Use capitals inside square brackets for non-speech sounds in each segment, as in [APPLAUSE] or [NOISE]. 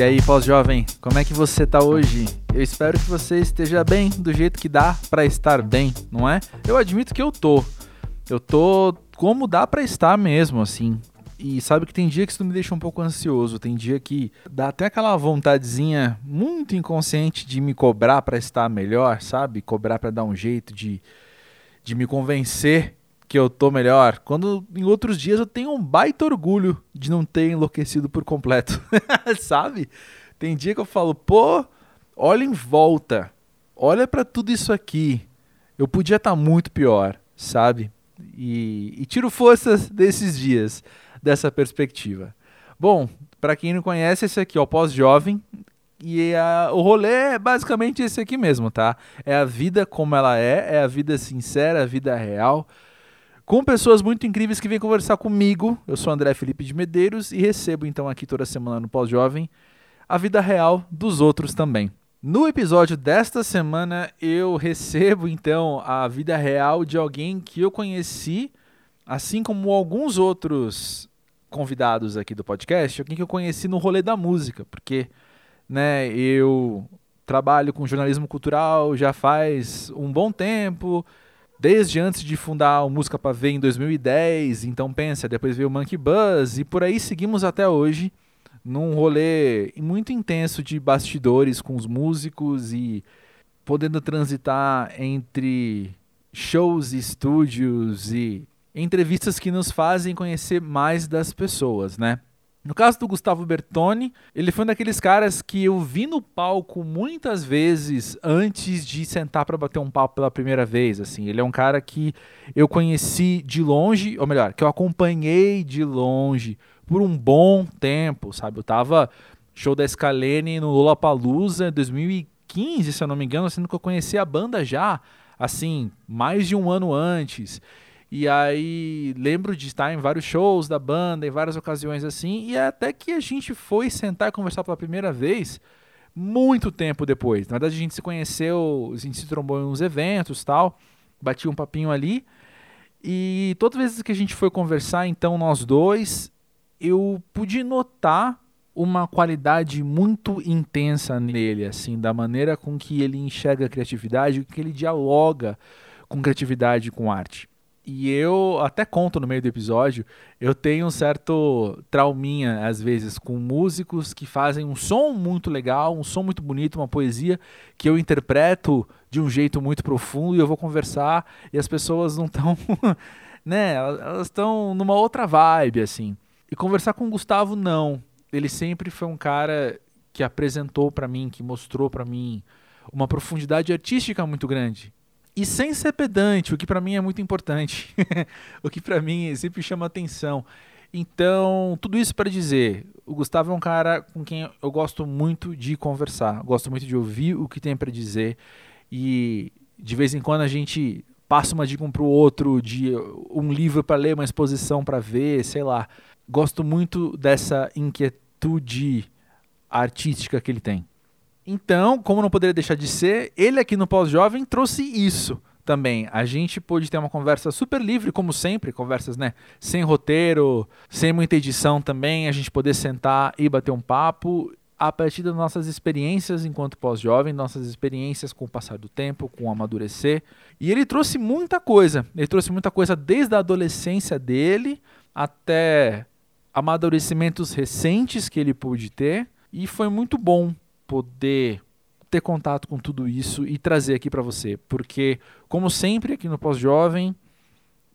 E aí, pós-jovem, como é que você tá hoje? Eu espero que você esteja bem, do jeito que dá para estar bem, não é? Eu admito que eu tô. Eu tô como dá para estar mesmo, assim. E sabe que tem dia que isso me deixa um pouco ansioso, tem dia que dá até aquela vontadezinha muito inconsciente de me cobrar para estar melhor, sabe? Cobrar para dar um jeito de, de me convencer que eu tô melhor, quando em outros dias eu tenho um baita orgulho de não ter enlouquecido por completo, [LAUGHS] sabe? Tem dia que eu falo, pô, olha em volta, olha para tudo isso aqui, eu podia estar tá muito pior, sabe? E, e tiro forças desses dias, dessa perspectiva. Bom, para quem não conhece, esse aqui é o Pós-Jovem, e a, o rolê é basicamente esse aqui mesmo, tá? É a vida como ela é, é a vida sincera, a vida real, com pessoas muito incríveis que vêm conversar comigo. Eu sou André Felipe de Medeiros e recebo então aqui toda semana no Pós-Jovem a vida real dos outros também. No episódio desta semana eu recebo então a vida real de alguém que eu conheci, assim como alguns outros convidados aqui do podcast, alguém que eu conheci no rolê da música, porque né, eu trabalho com jornalismo cultural já faz um bom tempo, desde antes de fundar o Música para Ver em 2010, então pensa, depois veio o Monkey Buzz e por aí seguimos até hoje num rolê muito intenso de bastidores com os músicos e podendo transitar entre shows, estúdios e entrevistas que nos fazem conhecer mais das pessoas, né? No caso do Gustavo Bertoni, ele foi um daqueles caras que eu vi no palco muitas vezes antes de sentar para bater um papo pela primeira vez. Assim, ele é um cara que eu conheci de longe, ou melhor, que eu acompanhei de longe por um bom tempo, sabe? Eu tava show da Scalene no Lollapalooza 2015, se eu não me engano, sendo que eu conheci a banda já, assim, mais de um ano antes. E aí lembro de estar em vários shows da banda, em várias ocasiões assim, e até que a gente foi sentar e conversar pela primeira vez muito tempo depois. Na verdade, a gente se conheceu, a gente se trombou em uns eventos tal, bati um papinho ali. E todas as vezes que a gente foi conversar, então, nós dois, eu pude notar uma qualidade muito intensa nele, assim, da maneira com que ele enxerga a criatividade, que ele dialoga com criatividade e com arte. E eu até conto no meio do episódio, eu tenho um certo trauminha, às vezes, com músicos que fazem um som muito legal, um som muito bonito, uma poesia que eu interpreto de um jeito muito profundo e eu vou conversar e as pessoas não estão. [LAUGHS] né? Elas estão numa outra vibe, assim. E conversar com o Gustavo, não. Ele sempre foi um cara que apresentou para mim, que mostrou para mim uma profundidade artística muito grande e sem ser pedante, o que para mim é muito importante, [LAUGHS] o que para mim sempre chama atenção. Então, tudo isso para dizer, o Gustavo é um cara com quem eu gosto muito de conversar, gosto muito de ouvir o que tem para dizer e de vez em quando a gente passa uma dica um pro outro de um livro para ler, uma exposição para ver, sei lá. Gosto muito dessa inquietude artística que ele tem. Então, como não poderia deixar de ser, ele aqui no Pós-Jovem trouxe isso também. A gente pôde ter uma conversa super livre, como sempre, conversas, né? Sem roteiro, sem muita edição também, a gente poder sentar e bater um papo a partir das nossas experiências enquanto pós-jovem, nossas experiências com o passar do tempo, com o amadurecer. E ele trouxe muita coisa. Ele trouxe muita coisa desde a adolescência dele até amadurecimentos recentes que ele pôde ter. E foi muito bom poder ter contato com tudo isso e trazer aqui para você, porque como sempre aqui no Pós-Jovem,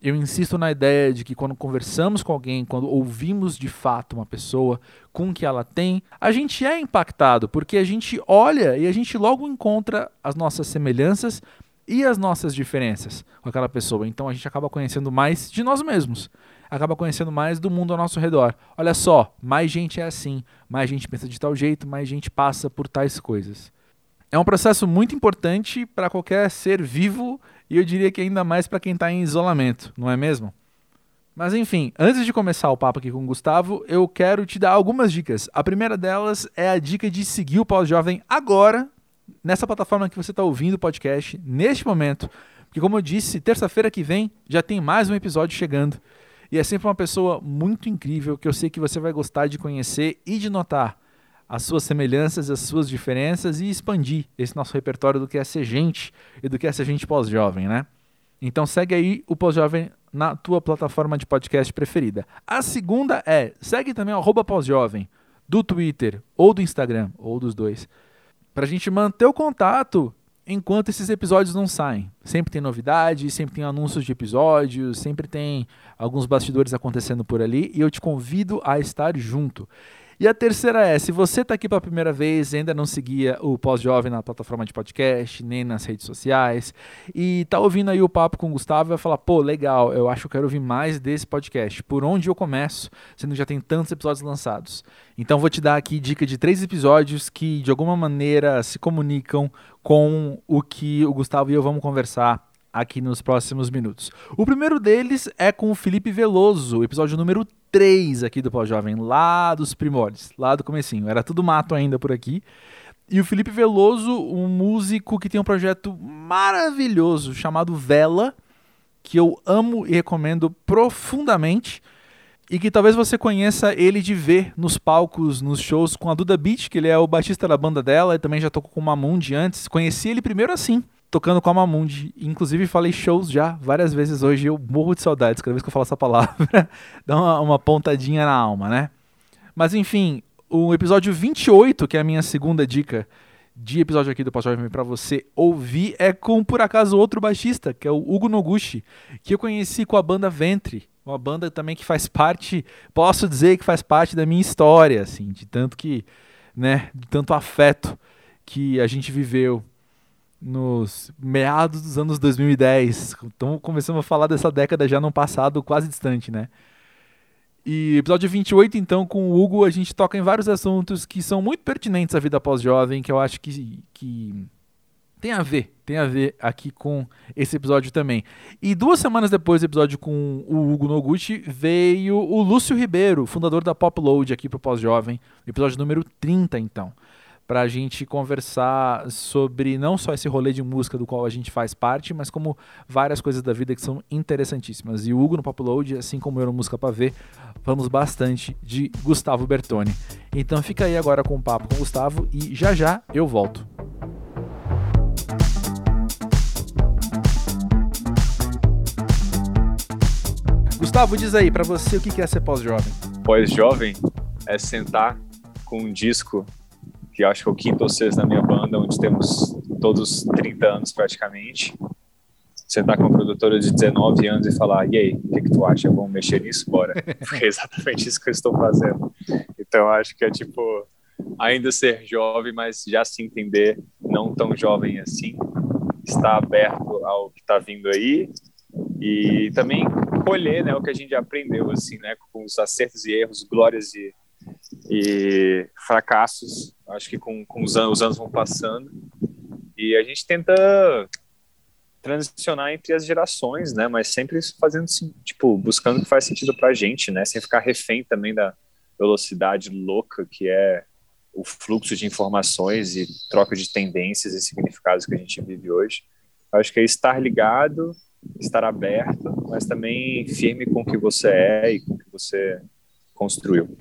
eu insisto na ideia de que quando conversamos com alguém, quando ouvimos de fato uma pessoa com o que ela tem, a gente é impactado, porque a gente olha e a gente logo encontra as nossas semelhanças e as nossas diferenças com aquela pessoa. Então a gente acaba conhecendo mais de nós mesmos acaba conhecendo mais do mundo ao nosso redor. Olha só, mais gente é assim, mais gente pensa de tal jeito, mais gente passa por tais coisas. É um processo muito importante para qualquer ser vivo e eu diria que ainda mais para quem está em isolamento, não é mesmo? Mas enfim, antes de começar o papo aqui com o Gustavo, eu quero te dar algumas dicas. A primeira delas é a dica de seguir o Pós-Jovem agora, nessa plataforma que você está ouvindo o podcast, neste momento. Porque, como eu disse, terça-feira que vem já tem mais um episódio chegando. E é sempre uma pessoa muito incrível que eu sei que você vai gostar de conhecer e de notar as suas semelhanças, as suas diferenças e expandir esse nosso repertório do que é ser gente e do que é ser gente pós-jovem, né? Então segue aí o Pós-Jovem na tua plataforma de podcast preferida. A segunda é, segue também o pós-jovem do Twitter ou do Instagram, ou dos dois, para a gente manter o contato enquanto esses episódios não saem. Sempre tem novidades, sempre tem anúncios de episódios, sempre tem alguns bastidores acontecendo por ali e eu te convido a estar junto. E a terceira é, se você está aqui pela primeira vez e ainda não seguia o Pós-Jovem na plataforma de podcast, nem nas redes sociais, e está ouvindo aí o papo com o Gustavo, vai falar, pô, legal, eu acho que eu quero ouvir mais desse podcast. Por onde eu começo, sendo que já tem tantos episódios lançados? Então vou te dar aqui dica de três episódios que de alguma maneira se comunicam com o que o Gustavo e eu vamos conversar aqui nos próximos minutos. O primeiro deles é com o Felipe Veloso, episódio número 3 aqui do Pós-Jovem, lá dos primórdios, lá do comecinho. Era tudo mato ainda por aqui. E o Felipe Veloso, um músico que tem um projeto maravilhoso chamado Vela, que eu amo e recomendo profundamente. E que talvez você conheça ele de ver nos palcos, nos shows com a Duda Beat, que ele é o baixista da banda dela, e também já tocou com o Mamundi antes. Conheci ele primeiro assim, tocando com a Mamundi. Inclusive, falei shows já várias vezes hoje. Eu morro de saudades cada vez que eu falo essa palavra. [LAUGHS] Dá uma, uma pontadinha na alma, né? Mas enfim, o episódio 28, que é a minha segunda dica de episódio aqui do Jovem para você ouvir, é com, por acaso, outro baixista, que é o Hugo Noguchi, que eu conheci com a banda Ventre. Uma banda também que faz parte, posso dizer que faz parte da minha história, assim, de tanto que, né, de tanto afeto que a gente viveu nos meados dos anos 2010. Então começamos a falar dessa década já no passado quase distante, né? E episódio 28, então, com o Hugo, a gente toca em vários assuntos que são muito pertinentes à vida pós-jovem, que eu acho que, que tem a ver, tem a ver aqui com esse episódio também. E duas semanas depois do episódio com o Hugo Noguchi, veio o Lúcio Ribeiro, fundador da Popload aqui pro Pós-Jovem, episódio número 30, então para a gente conversar sobre não só esse rolê de música do qual a gente faz parte, mas como várias coisas da vida que são interessantíssimas. E o Hugo no Popload, assim como eu no Música para Ver, vamos bastante de Gustavo Bertoni. Então fica aí agora com o papo com o Gustavo e já já eu volto. Gustavo, diz aí para você o que é ser pós-jovem. Pós-jovem é sentar com um disco que acho que é o quinto ou sexto da minha banda, onde temos todos 30 anos praticamente. Sentar com uma produtora de 19 anos e falar, e aí, o que, que tu acha? Vamos mexer nisso? Bora. [LAUGHS] Porque é exatamente isso que eu estou fazendo. Então, acho que é tipo, ainda ser jovem, mas já se entender não tão jovem assim, estar aberto ao que está vindo aí e também colher né, o que a gente aprendeu, assim, né, com os acertos e erros, glórias e e fracassos. Acho que com, com os, anos, os anos vão passando e a gente tenta transicionar entre as gerações, né? Mas sempre fazendo tipo buscando o que faz sentido para a gente, né? Sem ficar refém também da velocidade louca que é o fluxo de informações e troca de tendências e significados que a gente vive hoje. Acho que é estar ligado, estar aberto, mas também firme com o que você é e com o que você construiu.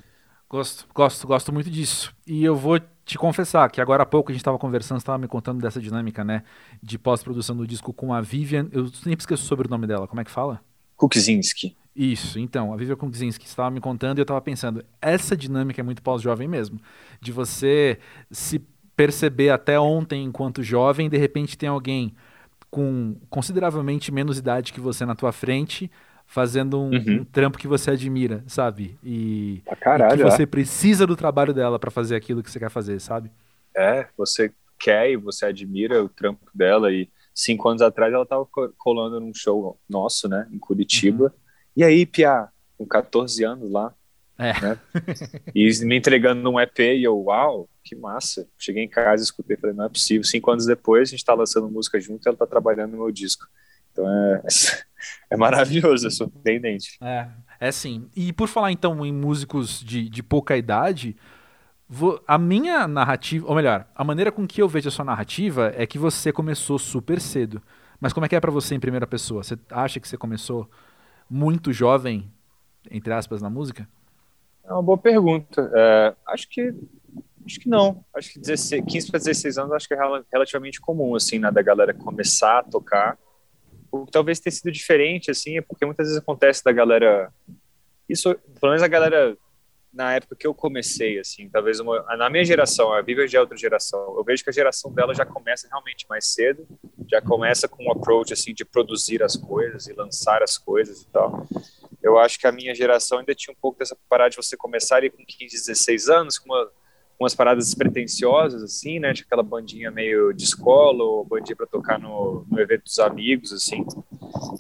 Gosto, gosto, gosto muito disso. E eu vou te confessar que agora há pouco a gente estava conversando, estava me contando dessa dinâmica, né, de pós-produção do disco com a Vivian. Eu sempre esqueço sobre o nome dela. Como é que fala? Kukzinski. Isso, então, a Vivian Kukzinski estava me contando e eu estava pensando, essa dinâmica é muito pós-jovem mesmo, de você se perceber até ontem enquanto jovem, de repente tem alguém com consideravelmente menos idade que você na tua frente, fazendo um, uhum. um, trampo que você admira, sabe? E, caralho, e que você é. precisa do trabalho dela para fazer aquilo que você quer fazer, sabe? É, você quer e você admira o trampo dela e cinco anos atrás ela tava colando num show nosso, né, em Curitiba. Uhum. E aí, Pia, com 14 anos lá, é. né? e me entregando um EP e eu, uau, que massa. Cheguei em casa, escutei, falei, não é possível. Cinco anos depois, a gente tá lançando música junto e ela tá trabalhando no meu disco. Então é, [LAUGHS] é maravilhoso, é surpreendente. É, é sim. E por falar então em músicos de, de pouca idade, vou, a minha narrativa, ou melhor, a maneira com que eu vejo a sua narrativa é que você começou super cedo. Mas como é que é para você em primeira pessoa? Você acha que você começou muito jovem, entre aspas, na música? É uma boa pergunta. É, acho que Acho que não. Acho que 16, 15 para 16 anos acho que é relativamente comum, assim, né, da galera começar a tocar. O que talvez tenha sido diferente, assim, é porque muitas vezes acontece da galera. Isso, pelo menos a galera na época que eu comecei, assim, talvez uma, na minha geração, a Viva já é outra geração, eu vejo que a geração dela já começa realmente mais cedo, já começa com um approach, assim, de produzir as coisas e lançar as coisas e tal. Eu acho que a minha geração ainda tinha um pouco dessa parada de você começar ali com 15, 16 anos, com uma umas paradas despretensiosas, assim, né? Tinha aquela bandinha meio de escola, ou bandinha para tocar no, no evento dos amigos, assim.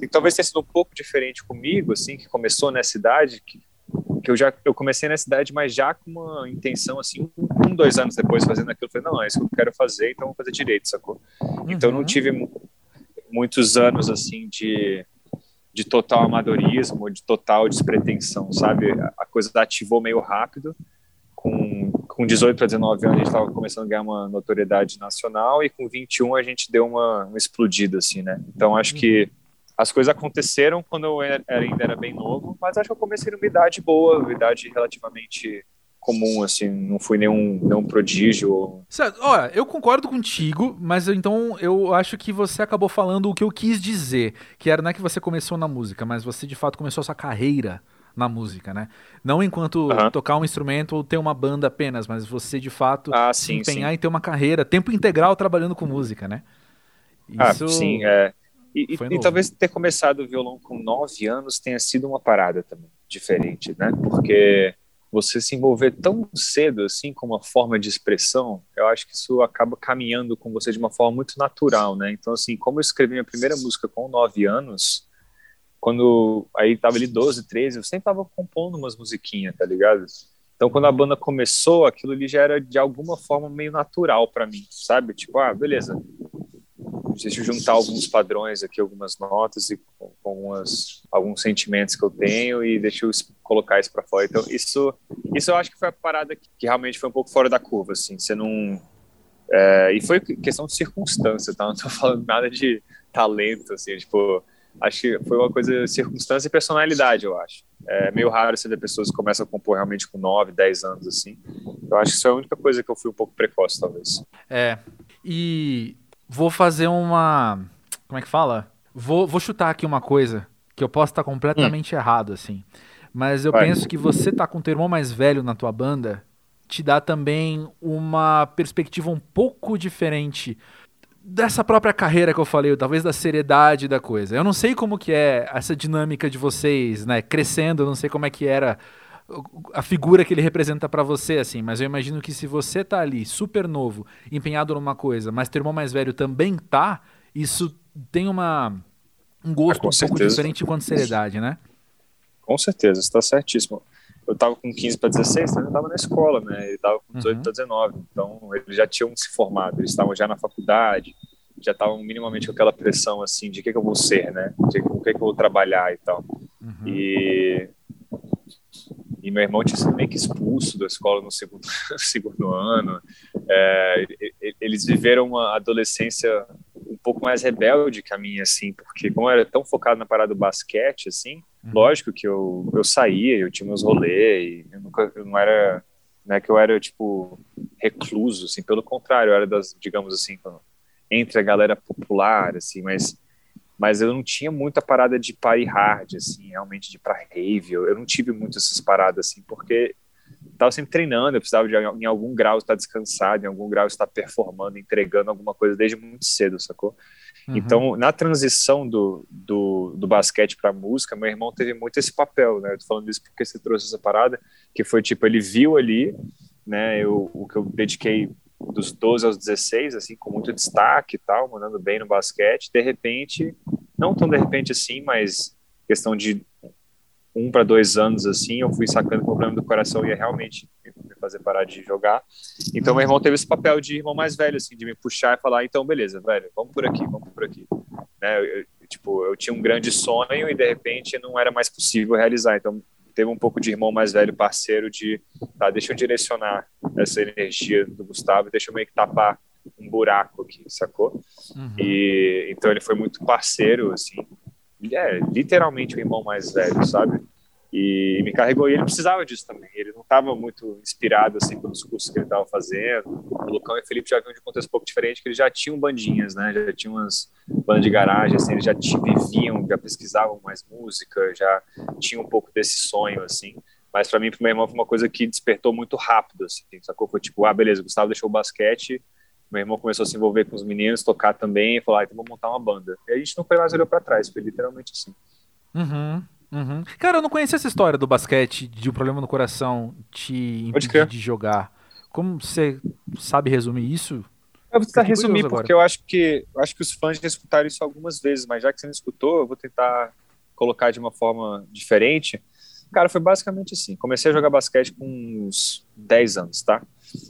E talvez tenha sido um pouco diferente comigo, assim, que começou nessa idade, que que eu já eu comecei na cidade, mas já com uma intenção assim, um, dois anos depois fazendo aquilo, eu falei, não, é isso que eu quero fazer, então vou fazer direito, sacou? Uhum. Então não tive muitos anos assim de de total amadorismo, de total despretensão, sabe? A coisa ativou meio rápido. Com, com 18 para 19 anos a gente estava começando a ganhar uma notoriedade nacional e com 21 a gente deu uma, uma explodida assim, né? Então acho que as coisas aconteceram quando eu era, ainda era bem novo, mas acho que eu comecei numa idade boa, uma idade relativamente comum, assim, não fui nenhum, nenhum prodígio. Certo, olha, eu concordo contigo, mas então eu acho que você acabou falando o que eu quis dizer, que era não é que você começou na música, mas você de fato começou a sua carreira na música, né? Não enquanto uhum. tocar um instrumento ou ter uma banda apenas, mas você de fato ah, sim, se empenhar sim. e ter uma carreira, tempo integral trabalhando com música, né? Isso... Ah, sim, é. E, e, talvez ter começado o violão com nove anos tenha sido uma parada também diferente, né? Porque você se envolver tão cedo assim com uma forma de expressão, eu acho que isso acaba caminhando com você de uma forma muito natural, né? Então, assim, como eu escrevi minha primeira música com nove anos, quando aí tava ali 12, 13, eu sempre tava compondo umas musiquinhas, tá ligado? Então, quando a banda começou, aquilo ali já era de alguma forma meio natural para mim, sabe? Tipo, ah, beleza, deixa eu juntar alguns padrões aqui, algumas notas e com, algumas, alguns sentimentos que eu tenho e deixa eu colocar isso para fora. Então, isso, isso eu acho que foi a parada que, que realmente foi um pouco fora da curva, assim, você não... É, e foi questão de circunstância, tá? Não tô falando nada de talento, assim, tipo, acho que foi uma coisa, circunstância e personalidade, eu acho. É meio raro você ver pessoas que começam a compor realmente com 9, 10 anos, assim. Eu acho que isso é a única coisa que eu fui um pouco precoce, talvez. É, e vou fazer uma. Como é que fala? Vou, vou chutar aqui uma coisa que eu posso estar completamente hum. errado, assim. Mas eu Vai. penso que você tá com o teu irmão mais velho na tua banda te dá também uma perspectiva um pouco diferente dessa própria carreira que eu falei, talvez da seriedade da coisa. Eu não sei como que é essa dinâmica de vocês, né, crescendo, eu não sei como é que era a figura que ele representa para você, assim, mas eu imagino que se você tá ali, super novo, empenhado numa coisa, mas teu irmão mais velho também tá, isso tem uma um gosto ah, um certeza. pouco diferente quanto seriedade, né? Com certeza, está certíssimo. Eu tava com 15 para 16, então eu tava na escola, né? Ele tava com 18 uhum. para 19, então eles já tinham se formado, eles estavam já na faculdade, já estavam minimamente com aquela pressão assim de o que, que eu vou ser, né? De o que, que eu vou trabalhar e tal. Uhum. E e meu irmão tinha sido meio que expulso da escola no segundo, [LAUGHS] segundo ano. É, eles viveram uma adolescência um pouco mais rebelde que a minha, assim, porque como eu era tão focado na parada do basquete, assim. Lógico que eu, eu saía, eu tinha meus rolês, eu, nunca, eu não era, não é que eu era, tipo, recluso, assim, pelo contrário, eu era das, digamos assim, entre a galera popular, assim, mas mas eu não tinha muita parada de party hard, assim, realmente de pra rave, eu, eu não tive muito essas paradas, assim, porque estava sempre treinando, eu precisava de em algum grau estar descansado, em algum grau estar performando, entregando alguma coisa desde muito cedo, sacou? Uhum. Então, na transição do, do, do basquete para música, meu irmão teve muito esse papel, né? Eu tô falando isso porque você trouxe essa parada, que foi tipo, ele viu ali, né, eu, o que eu dediquei dos 12 aos 16, assim, com muito destaque e tal, mandando bem no basquete. De repente, não tão de repente assim, mas questão de um para dois anos, assim, eu fui sacando que o problema do coração ia realmente me fazer parar de jogar. Então, meu irmão teve esse papel de irmão mais velho, assim, de me puxar e falar: então, beleza, velho, vamos por aqui, vamos por aqui. Né? Eu, tipo, eu tinha um grande sonho e de repente não era mais possível realizar. Então, teve um pouco de irmão mais velho, parceiro, de tá, deixa eu direcionar essa energia do Gustavo, deixa eu meio que tapar um buraco aqui, sacou? Uhum. E então ele foi muito parceiro, assim, é literalmente o irmão mais velho, sabe? E me carregou e ele precisava disso também. Ele não estava muito inspirado assim pelos cursos que ele estava fazendo. O Lucão e o Felipe já vinham de um contexto um pouco diferente, que eles já tinham bandinhas, né? Já tinham umas bandas de garagem, assim, eles já viviam, já pesquisavam mais música, já tinham um pouco desse sonho, assim. Mas para mim, para meu irmão, foi uma coisa que despertou muito rápido, assim, sacou? Foi tipo, ah, beleza, o Gustavo deixou o basquete, meu irmão começou a se envolver com os meninos, tocar também, e falou, ah, então vamos montar uma banda. E a gente não foi mais olhou para trás, foi literalmente assim. Uhum. Uhum. Cara, eu não conhecia essa história do basquete, de um problema no coração te impedir de jogar. Como você sabe resumir isso? Eu vou tentar resumir, porque eu acho que eu acho que os fãs já escutaram isso algumas vezes, mas já que você não escutou, eu vou tentar colocar de uma forma diferente. Cara, foi basicamente assim. Comecei a jogar basquete com uns 10 anos, tá?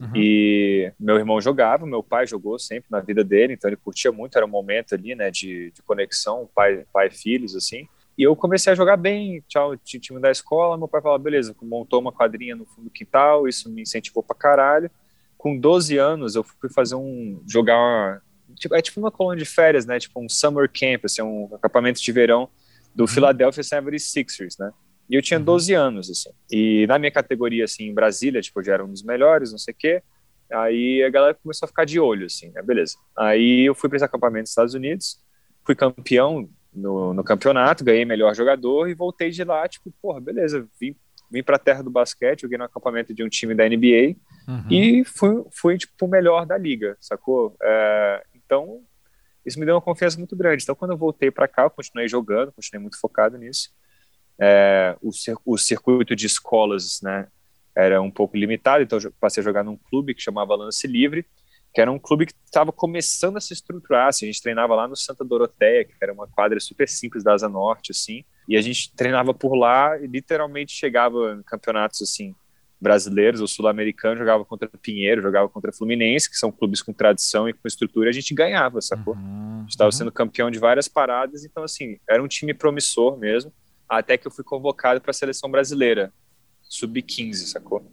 Uhum. E meu irmão jogava, meu pai jogou sempre na vida dele, então ele curtia muito, era um momento ali, né, de, de conexão, pai, pai filhos, assim. E eu comecei a jogar bem, tchau, time da escola, meu pai falou, beleza, montou uma quadrinha no fundo do quintal, isso me incentivou pra caralho. Com 12 anos, eu fui fazer um, jogar uma, tipo, é tipo uma colônia de férias, né, tipo um summer camp, assim, um acampamento de verão do uhum. Philadelphia 76ers, né. E eu tinha 12 uhum. anos, assim. E na minha categoria, assim, em Brasília, tipo, eu já era um dos melhores, não sei o quê. Aí a galera começou a ficar de olho, assim, né, beleza. Aí eu fui para esse acampamento nos Estados Unidos, fui campeão no, no, campeonato, ganhei melhor jogador e voltei de lá, tipo, porra, beleza, vim, vim pra terra do basquete, joguei no acampamento de um time da NBA uhum. e fui, fui, tipo, o melhor da liga, sacou? É, então, isso me deu uma confiança muito grande. Então, quando eu voltei para cá, eu continuei jogando, continuei muito focado nisso. É, o, o circuito de escolas, né, era um pouco limitado, então eu passei a jogar num clube que chamava Lance Livre, que era um clube que estava começando a se estruturar. Assim, a gente treinava lá no Santa Doroteia, que era uma quadra super simples da Asa Norte, assim, e a gente treinava por lá e literalmente chegava em campeonatos assim brasileiros ou sul-americanos, jogava contra Pinheiro, jogava contra Fluminense, que são clubes com tradição e com estrutura, e a gente ganhava, sacou? Uhum, a gente estava uhum. sendo campeão de várias paradas, então assim, era um time promissor mesmo, até que eu fui convocado para a seleção brasileira, sub-15, sacou?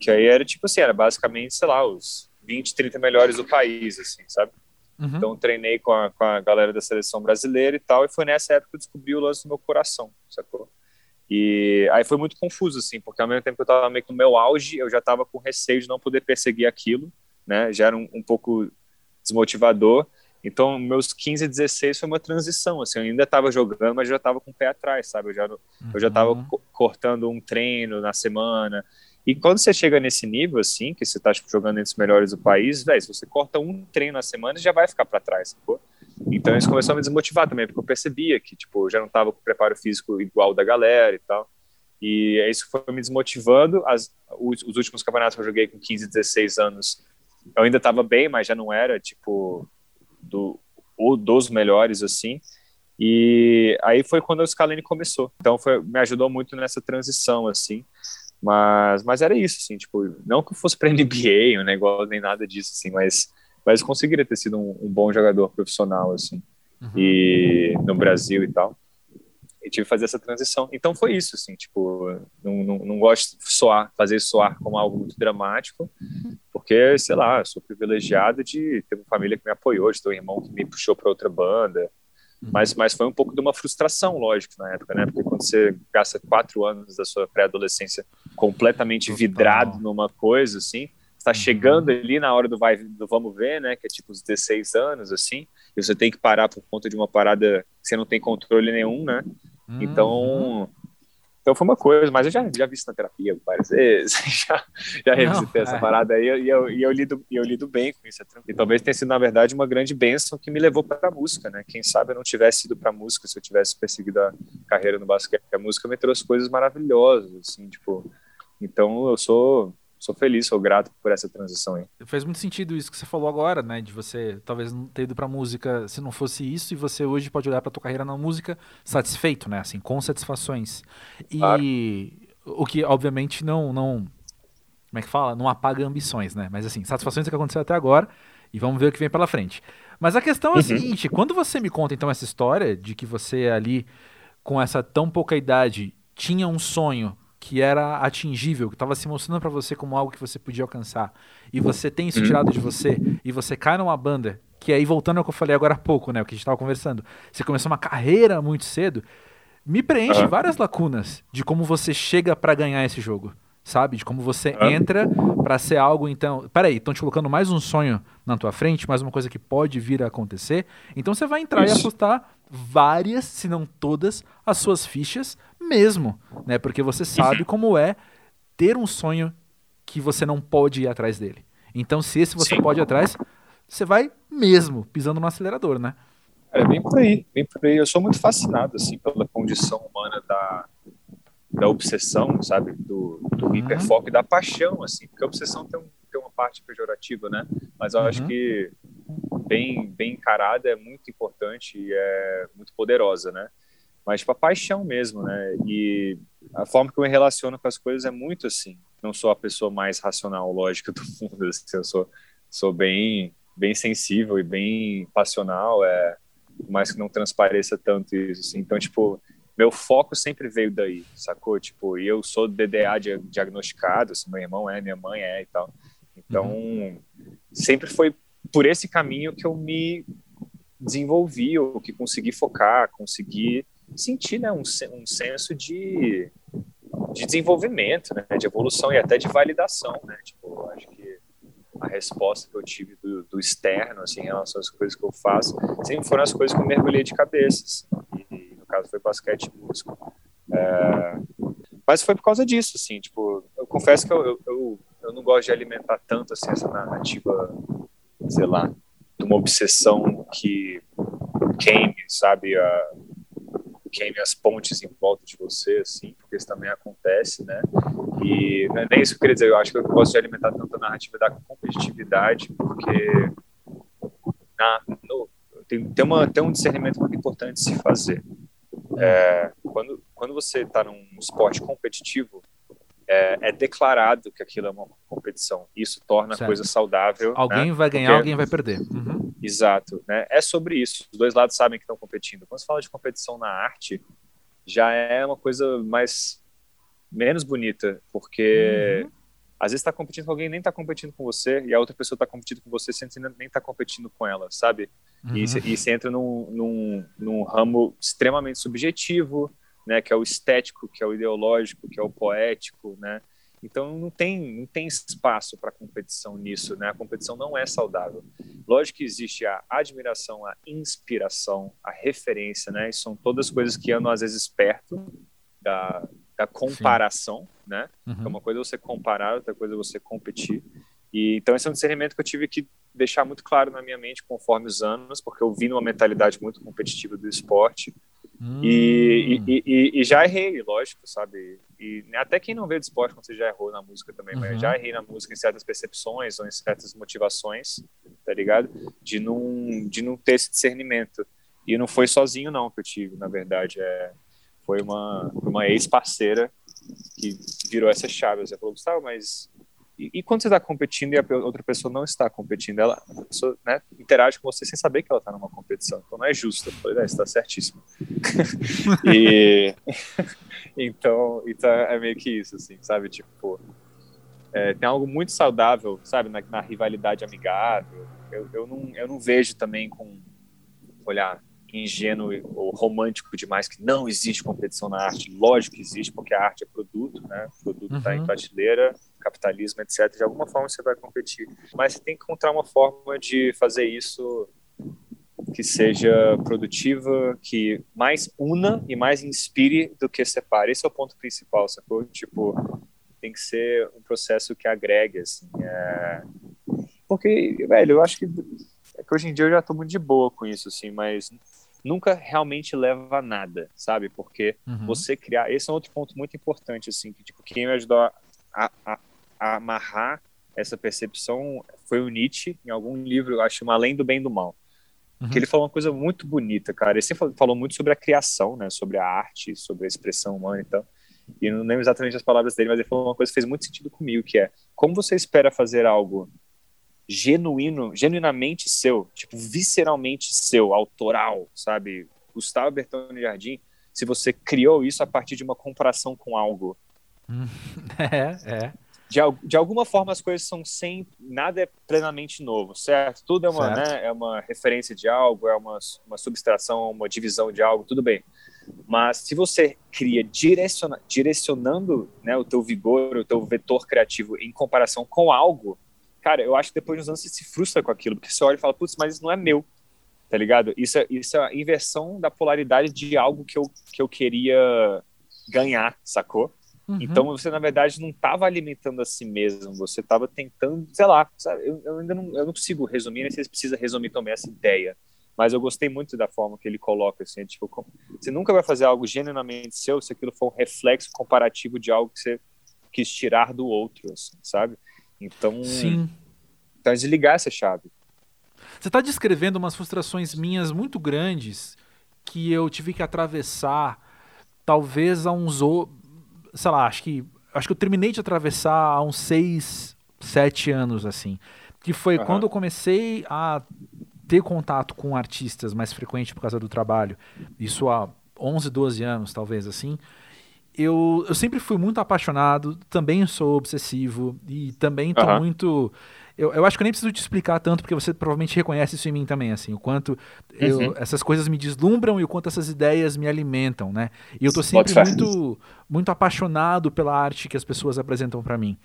Que aí era tipo assim, era basicamente, sei lá, os 20, 30 melhores do país, assim, sabe? Uhum. Então treinei com a, com a galera da seleção brasileira e tal, e foi nessa época que eu descobri o lance do meu coração, sacou? E aí foi muito confuso, assim, porque ao mesmo tempo que eu tava meio que no meu auge, eu já tava com receio de não poder perseguir aquilo, né? Já era um, um pouco desmotivador. Então, meus 15, 16 foi uma transição, assim, eu ainda tava jogando, mas já tava com o pé atrás, sabe? Eu já, uhum. eu já tava uhum. cortando um treino na semana, e quando você chega nesse nível, assim, que você está tipo, jogando entre os melhores do país, velho, se você corta um treino na semana, já vai ficar para trás, sacou? Então isso começou a me desmotivar também, porque eu percebia que, tipo, eu já não estava com o preparo físico igual da galera e tal. E isso foi me desmotivando. As, os, os, últimos campeonatos que eu joguei com 15, 16 anos, eu ainda estava bem, mas já não era, tipo, do, ou dos melhores, assim. E aí foi quando o Scalene começou. Então foi, me ajudou muito nessa transição, assim. Mas, mas era isso, assim, tipo, não que eu fosse para [LAUGHS] NBA, um negócio, nem nada disso, assim, mas, mas conseguiria ter sido um, um bom jogador profissional, assim, uhum. e no Brasil e tal. E tive que fazer essa transição. Então foi isso, assim, tipo, não, não, não gosto de soar, fazer soar como algo muito dramático, porque, sei lá, eu sou privilegiado de ter uma família que me apoiou, de ter um irmão que me puxou para outra banda, mas, mas foi um pouco de uma frustração, lógico, na época, né? Porque quando você gasta quatro anos da sua pré-adolescência completamente vidrado numa coisa, assim, está uhum. chegando ali na hora do vai do vamos ver, né? Que é tipo os 16 anos, assim, e você tem que parar por conta de uma parada que você não tem controle nenhum, né? Então, uhum. Então foi uma coisa, mas eu já, já vi isso na terapia várias [LAUGHS] vezes, já, já revisitei essa é. parada aí e eu, e eu, lido, eu lido bem com isso. É e talvez tenha sido, na verdade, uma grande bênção que me levou para a música, né? Quem sabe eu não tivesse ido para a música se eu tivesse perseguido a carreira no basquete. A música me trouxe coisas maravilhosas, assim, tipo. Então eu sou sou feliz, sou grato por essa transição aí. Faz muito sentido isso que você falou agora, né? De você talvez não ter ido pra música se não fosse isso, e você hoje pode olhar pra tua carreira na música satisfeito, né? Assim, com satisfações. E claro. o que, obviamente, não, não. Como é que fala? Não apaga ambições, né? Mas assim, satisfações é que aconteceu até agora, e vamos ver o que vem pela frente. Mas a questão é a uhum. seguinte: quando você me conta então essa história de que você ali, com essa tão pouca idade, tinha um sonho que era atingível, que estava se mostrando para você como algo que você podia alcançar, e você tem isso tirado de você, e você cai numa banda, que aí voltando ao que eu falei agora há pouco, né, o que a gente estava conversando, você começou uma carreira muito cedo, me preenche uhum. várias lacunas de como você chega para ganhar esse jogo. sabe? De como você entra para ser algo, então. Peraí, estão te colocando mais um sonho na tua frente, mais uma coisa que pode vir a acontecer. Então você vai entrar Isso. e apostar várias, se não todas, as suas fichas mesmo, né? Porque você sabe uhum. como é ter um sonho que você não pode ir atrás dele. Então, se esse você Sim. pode ir atrás, você vai mesmo pisando no acelerador, né? É bem por aí, bem por aí. Eu sou muito fascinado assim pela condição humana da, da obsessão, sabe, do, do uhum. hiperfoco e da paixão, assim, porque a obsessão tem, um, tem uma parte pejorativa, né? Mas eu uhum. acho que bem bem encarada é muito importante e é muito poderosa, né? Mas tipo a paixão mesmo, né? E a forma que eu me relaciono com as coisas é muito assim. Não sou a pessoa mais racional, lógica do [LAUGHS] mundo, assim, eu sou sou bem bem sensível e bem passional, é mais que não transpareça tanto isso. Assim. Então, tipo, meu foco sempre veio daí, sacou? Tipo, eu sou DDA diagnosticado, assim, meu irmão é, minha mãe é e tal. Então, sempre foi por esse caminho que eu me desenvolvi, ou que consegui focar, consegui sentir né, um, um senso de, de desenvolvimento, né, de evolução e até de validação, né? Tipo, acho que a resposta que eu tive do, do, externo, assim, em relação às coisas que eu faço, sempre foram as coisas que eu mergulhei de cabeça. Assim, e, no caso, foi basquete e música. É, mas foi por causa disso, assim, tipo, eu confesso que eu, eu, eu, eu não gosto de alimentar tanto, assim, essa narrativa, sei lá, de uma obsessão que queime, sabe, a, queime as pontes em volta de você, assim, porque isso também acontece, né? E não é nem isso que eu queria dizer, eu acho que eu de alimentar tanto a narrativa da competitividade, porque na, no, tem, tem, uma, tem um discernimento muito importante de se fazer. É, quando, quando você está num esporte competitivo, é, é, declarado que aquilo é uma competição. Isso torna certo. a coisa saudável. Né? Alguém né? vai ganhar, Porque... alguém vai perder. Uhum. Exato. Né? É sobre isso. Os dois lados sabem que estão competindo. Quando se fala de competição na arte, já é uma coisa mais menos bonita, porque uhum. às vezes está competindo com alguém nem está competindo com você e a outra pessoa está competindo com você sem nem está competindo com ela, sabe? Uhum. E, você entra num, num, num ramo extremamente subjetivo, né, que é o estético, que é o ideológico, que é o poético, né? Então não tem não tem espaço para competição nisso, né? A competição não é saudável. Lógico que existe a admiração, a inspiração, a referência, né? E são todas coisas que andam às vezes perto da, da comparação, Sim. né? Uhum. É uma coisa você comparar, outra coisa você competir. E então esse é um discernimento que eu tive que deixar muito claro na minha mente conforme os anos, porque eu vim numa mentalidade muito competitiva do esporte Hum. E, e, e, e, já errei, lógico, sabe? E até quem não vê de esporte, você já errou na música também, uhum. mas já errei na música em certas percepções ou em certas motivações, tá ligado? De não, de não ter esse discernimento. E não foi sozinho, não, que eu tive, na verdade. É, foi uma, uma ex-parceira que virou essa chave. Você falou, Gustavo, mas e, e, quando você está competindo e a outra pessoa não está competindo, ela a pessoa, né, interage com você sem saber que ela está numa competição. Então não é justo. Eu falei, é, está certíssimo. [LAUGHS] e [LAUGHS] então, então é meio que isso, assim, sabe? Tipo, é, tem algo muito saudável, sabe, na, na rivalidade amigável. Eu, eu, não, eu não vejo também com olhar ingênuo ou romântico demais que não existe competição na arte. Lógico que existe, porque a arte é produto, né? O produto está uhum. em prateleira, capitalismo, etc. De alguma forma você vai competir. Mas você tem que encontrar uma forma de fazer isso que seja produtiva, que mais una e mais inspire do que separe. Esse é o ponto principal, sacou? Tipo, tem que ser um processo que agregue, assim. É... Porque, velho, eu acho que, é que hoje em dia eu já tô muito de boa com isso, assim, mas nunca realmente leva a nada, sabe? Porque uhum. você criar. Esse é um outro ponto muito importante, assim, que tipo, quem me ajudou a, a, a amarrar essa percepção foi o Nietzsche, em algum livro, eu acho, Além do Bem e do Mal. Uhum. Que ele falou uma coisa muito bonita, cara. Ele sempre falou muito sobre a criação, né? Sobre a arte, sobre a expressão humana e tal. E não lembro exatamente as palavras dele, mas ele falou uma coisa que fez muito sentido comigo, que é como você espera fazer algo genuíno, genuinamente seu, tipo, visceralmente seu, autoral, sabe? Gustavo Bertone Jardim, se você criou isso a partir de uma comparação com algo. [LAUGHS] É, é. De, de alguma forma as coisas são sem. Nada é plenamente novo, certo? Tudo é uma, né, é uma referência de algo, é uma, uma subtração, uma divisão de algo, tudo bem. Mas se você cria direciona, direcionando né, o teu vigor, o teu vetor criativo em comparação com algo, cara, eu acho que depois dos anos você se frustra com aquilo, porque você olha e fala, putz, mas isso não é meu, tá ligado? Isso é, isso é a inversão da polaridade de algo que eu, que eu queria ganhar, sacou? Uhum. Então você, na verdade, não estava alimentando a si mesmo, você estava tentando, sei lá, eu, eu, ainda não, eu não consigo resumir, nem sei se precisa resumir também essa ideia, mas eu gostei muito da forma que ele coloca, assim, tipo, você nunca vai fazer algo genuinamente seu se aquilo for um reflexo comparativo de algo que você quis tirar do outro, assim, sabe? Então, Sim. então desligar essa chave. Você está descrevendo umas frustrações minhas muito grandes que eu tive que atravessar, talvez há uns, sei lá, acho que acho que eu terminei de atravessar há uns seis, sete anos assim, que foi uhum. quando eu comecei a ter contato com artistas mais frequente por causa do trabalho, isso há 11, 12 anos, talvez assim, eu, eu sempre fui muito apaixonado, também sou obsessivo e também estou uhum. muito. Eu, eu acho que eu nem preciso te explicar tanto, porque você provavelmente reconhece isso em mim também, assim, o quanto eu, uhum. essas coisas me deslumbram e o quanto essas ideias me alimentam, né? E eu estou sempre muito, muito apaixonado pela arte que as pessoas apresentam para mim.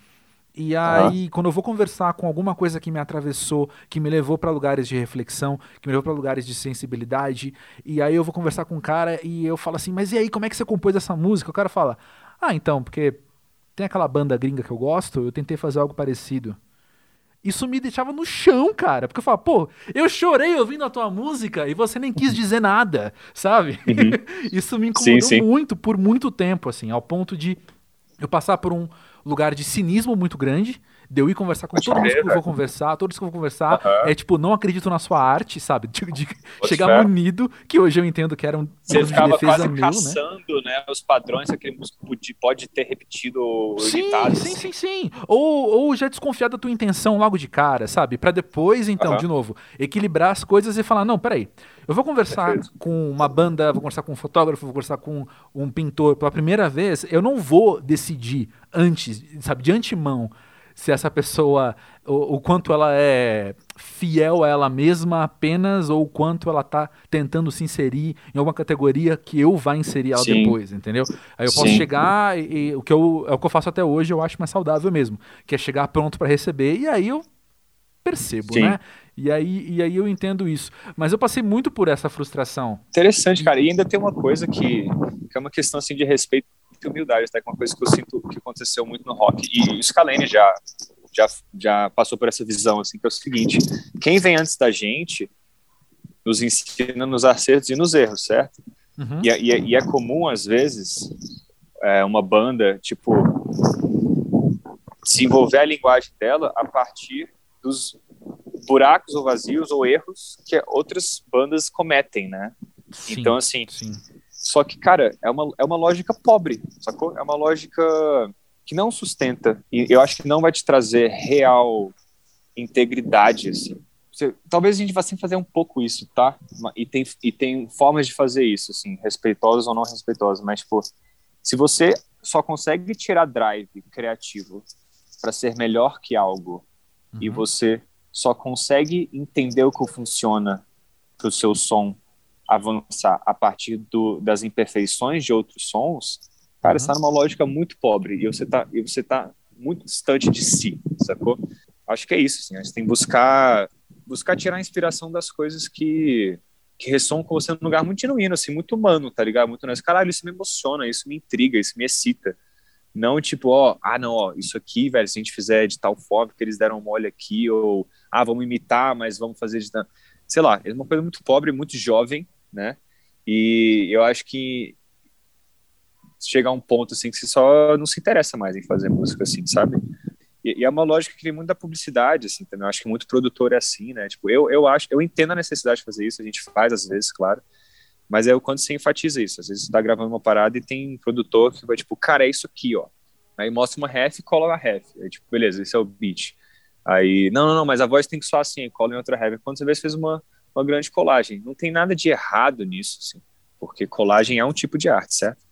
E aí, quando eu vou conversar com alguma coisa que me atravessou, que me levou para lugares de reflexão, que me levou para lugares de sensibilidade, e aí eu vou conversar com um cara e eu falo assim: "Mas e aí, como é que você compôs essa música?" O cara fala: "Ah, então, porque tem aquela banda gringa que eu gosto, eu tentei fazer algo parecido." Isso me deixava no chão, cara. Porque eu falava, pô, eu chorei ouvindo a tua música e você nem quis dizer nada, sabe? Uhum. [LAUGHS] Isso me incomodou sim, sim. muito por muito tempo, assim, ao ponto de eu passar por um lugar de cinismo muito grande, de eu ir conversar com todo mundo que eu vou conversar, todos que eu vou conversar, uhum. é tipo, não acredito na sua arte, sabe? De, de chegar munido, que hoje eu entendo que era um Você ficava de quase meu, né? caçando, né? né? Os padrões que aquele músico pode, ter repetido sim, Sim, assim. sim, sim. Ou, ou já desconfiar da tua intenção logo de cara, sabe? para depois, então, uhum. de novo, equilibrar as coisas e falar, não, peraí, eu vou conversar Perfeito. com uma banda, vou conversar com um fotógrafo, vou conversar com um pintor pela primeira vez, eu não vou decidir antes, sabe, de antemão, se essa pessoa, o, o, quanto ela é fiel a ela mesma apenas ou o quanto ela está tentando se inserir em alguma categoria que eu vá inserir ela Sim. depois, entendeu? Aí eu posso Sim. chegar e, e, o que eu é o que eu faço até hoje, eu acho mais saudável mesmo, que é chegar pronto para receber e aí eu percebo, Sim. né? E aí, e aí eu entendo isso. Mas eu passei muito por essa frustração. Interessante, cara. E ainda tem uma coisa que, que é uma questão assim de respeito e humildade, até tá? uma coisa que eu sinto que aconteceu muito no rock. E o Scalene já, já, já passou por essa visão, assim, que é o seguinte: quem vem antes da gente nos ensina nos acertos e nos erros, certo? Uhum. E, é, e, é, e, é, comum, às vezes, é, uma banda, tipo, desenvolver a linguagem dela a partir dos buracos ou vazios ou erros que outras bandas cometem, né? Sim, então, assim, sim. Só que, cara, é uma, é uma lógica pobre, sacou? É uma lógica que não sustenta e eu acho que não vai te trazer real integridade, assim. Você, talvez a gente vá sempre fazer um pouco isso, tá? E tem, e tem formas de fazer isso, assim, respeitosas ou não respeitosas, mas, tipo, se você só consegue tirar drive criativo para ser melhor que algo uhum. e você só consegue entender o que funciona para o seu som avançar a partir do, das imperfeições de outros sons, cara, está numa lógica muito pobre e você está e você tá muito distante de si, sacou? Acho que é isso, assim, a gente tem que buscar buscar tirar a inspiração das coisas que que ressonam com você num lugar muito genuíno, assim, muito humano, tá ligado? Muito honesto. Caralho, isso me emociona, isso me intriga, isso me excita. Não tipo, ó, ah, não, ó, isso aqui, velho, se a gente fizer de tal forma que eles deram mole aqui, ou ah, vamos imitar, mas vamos fazer de. Sei lá, é uma coisa muito pobre, muito jovem, né? E eu acho que chegar a um ponto assim que você só não se interessa mais em fazer música assim, sabe? E, e, é uma lógica que vem muito da publicidade, assim, também. Eu acho que muito produtor é assim, né? Tipo, eu, eu acho, eu entendo a necessidade de fazer isso, a gente faz às vezes, claro. Mas é quando você enfatiza isso. Às vezes você tá gravando uma parada e tem um produtor que vai, tipo, cara, é isso aqui, ó. Aí mostra uma ref e cola a ref. Aí, tipo, beleza, esse é o beat. Aí, não, não, não, mas a voz tem que soar assim, cola em outra regra. Quando você vê, você fez uma, uma grande colagem. Não tem nada de errado nisso, assim, porque colagem é um tipo de arte, certo?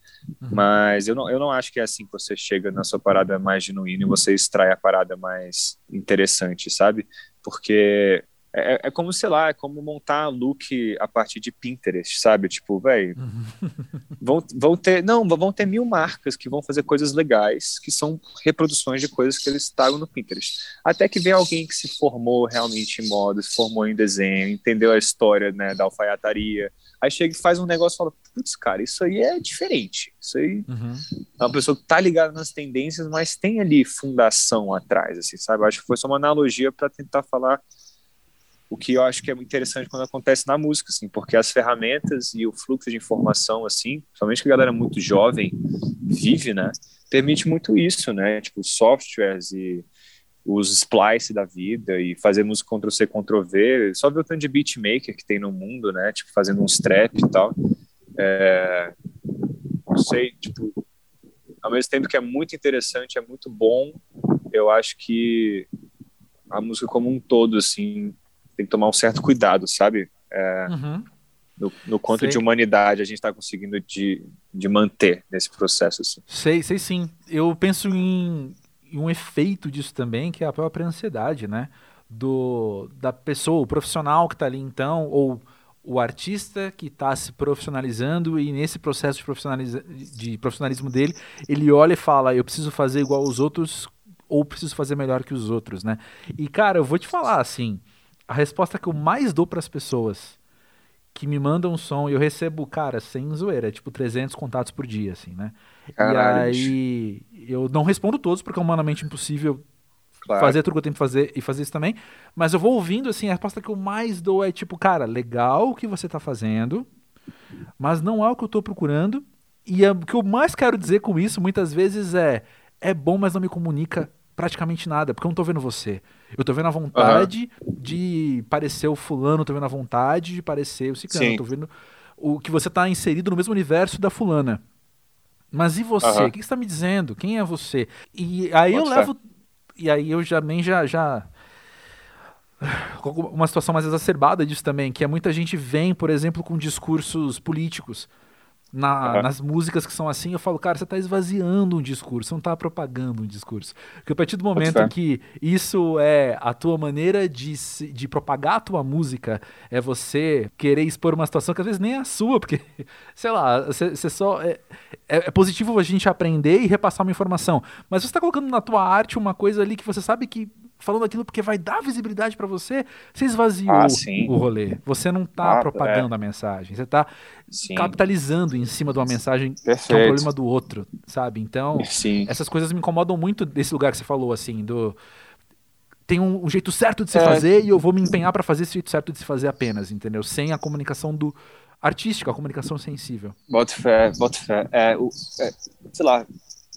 Uhum. Mas eu não, eu não acho que é assim que você chega na sua parada mais genuína e você extrai a parada mais interessante, sabe? Porque é, é, como, sei lá, é como montar look a partir de Pinterest, sabe? Tipo, velho, uhum. [LAUGHS] vão, vão ter, não, vão ter mil marcas que vão fazer coisas legais, que são reproduções de coisas que eles tragam no Pinterest. Até que vem alguém que se formou realmente em moda, se formou em desenho, entendeu a história, né, da alfaiataria, aí chega e faz um negócio e fala, putz, cara, isso aí é diferente, isso aí uhum. é uma pessoa que tá ligada nas tendências, mas tem ali fundação atrás, assim, sabe? Acho que foi só uma analogia para tentar falar o que eu acho que é muito interessante quando acontece na música, assim, porque as ferramentas e o fluxo de informação, assim, somente que a galera muito jovem vive, né, permite muito isso, né, tipo softwares e os splice da vida e fazer música Ctrl-C, Ctrl-V, só ver o tanto de beatmaker que tem no mundo, né, tipo, fazendo uns trap e tal, é, não sei, tipo, ao mesmo tempo que é muito interessante, é muito bom, eu acho que a música como um todo, assim, tem que tomar um certo cuidado, sabe? É, uhum. no, no quanto sei. de humanidade a gente está conseguindo de, de manter nesse processo. Assim. Sei, sei sim. Eu penso em, em um efeito disso também, que é a própria ansiedade, né? Do, da pessoa, o profissional que está ali então, ou o artista que está se profissionalizando e nesse processo de, profissionaliza de profissionalismo dele, ele olha e fala: eu preciso fazer igual os outros ou preciso fazer melhor que os outros, né? E cara, eu vou te falar assim, a resposta que eu mais dou para as pessoas que me mandam um som eu recebo, cara, sem zoeira, é tipo 300 contatos por dia, assim, né? Caralho. E aí eu não respondo todos porque é humanamente impossível claro. fazer tudo que eu tenho que fazer e fazer isso também, mas eu vou ouvindo, assim, a resposta que eu mais dou é tipo, cara, legal o que você tá fazendo, mas não é o que eu tô procurando. E é, o que eu mais quero dizer com isso, muitas vezes, é é bom, mas não me comunica praticamente nada, porque eu não tô vendo você. Eu tô vendo a vontade uhum. de parecer o fulano, tô vendo a vontade de parecer o ciclano, Sim. tô vendo o que você tá inserido no mesmo universo da fulana. Mas e você? Uhum. O que você tá me dizendo? Quem é você? E aí Pode eu levo. E aí eu já nem já. já uma situação mais exacerbada disso também, que é muita gente vem, por exemplo, com discursos políticos na, uhum. nas músicas que são assim, eu falo, cara, você está esvaziando um discurso, você não está propagando um discurso. Porque a partir do momento que isso é a tua maneira de, de propagar a tua música, é você querer expor uma situação que às vezes nem é a sua, porque, [LAUGHS] sei lá, você, você só. É, é, é, positivo a gente aprender e repassar uma informação. Mas você está colocando na tua arte uma coisa ali que você sabe que falando aquilo porque vai dar visibilidade para você, você esvaziou ah, o rolê. Você não está ah, propagando é. a mensagem, você está capitalizando em cima de uma mensagem Perfeito. que é um problema do outro, sabe? Então, sim. essas coisas me incomodam muito desse lugar que você falou, assim, do tem um, um jeito certo de se é. fazer e eu vou me empenhar para fazer esse jeito certo de se fazer apenas, entendeu? Sem a comunicação do artístico, a comunicação sensível. Bota fé, bota fé. É, o, é, sei lá,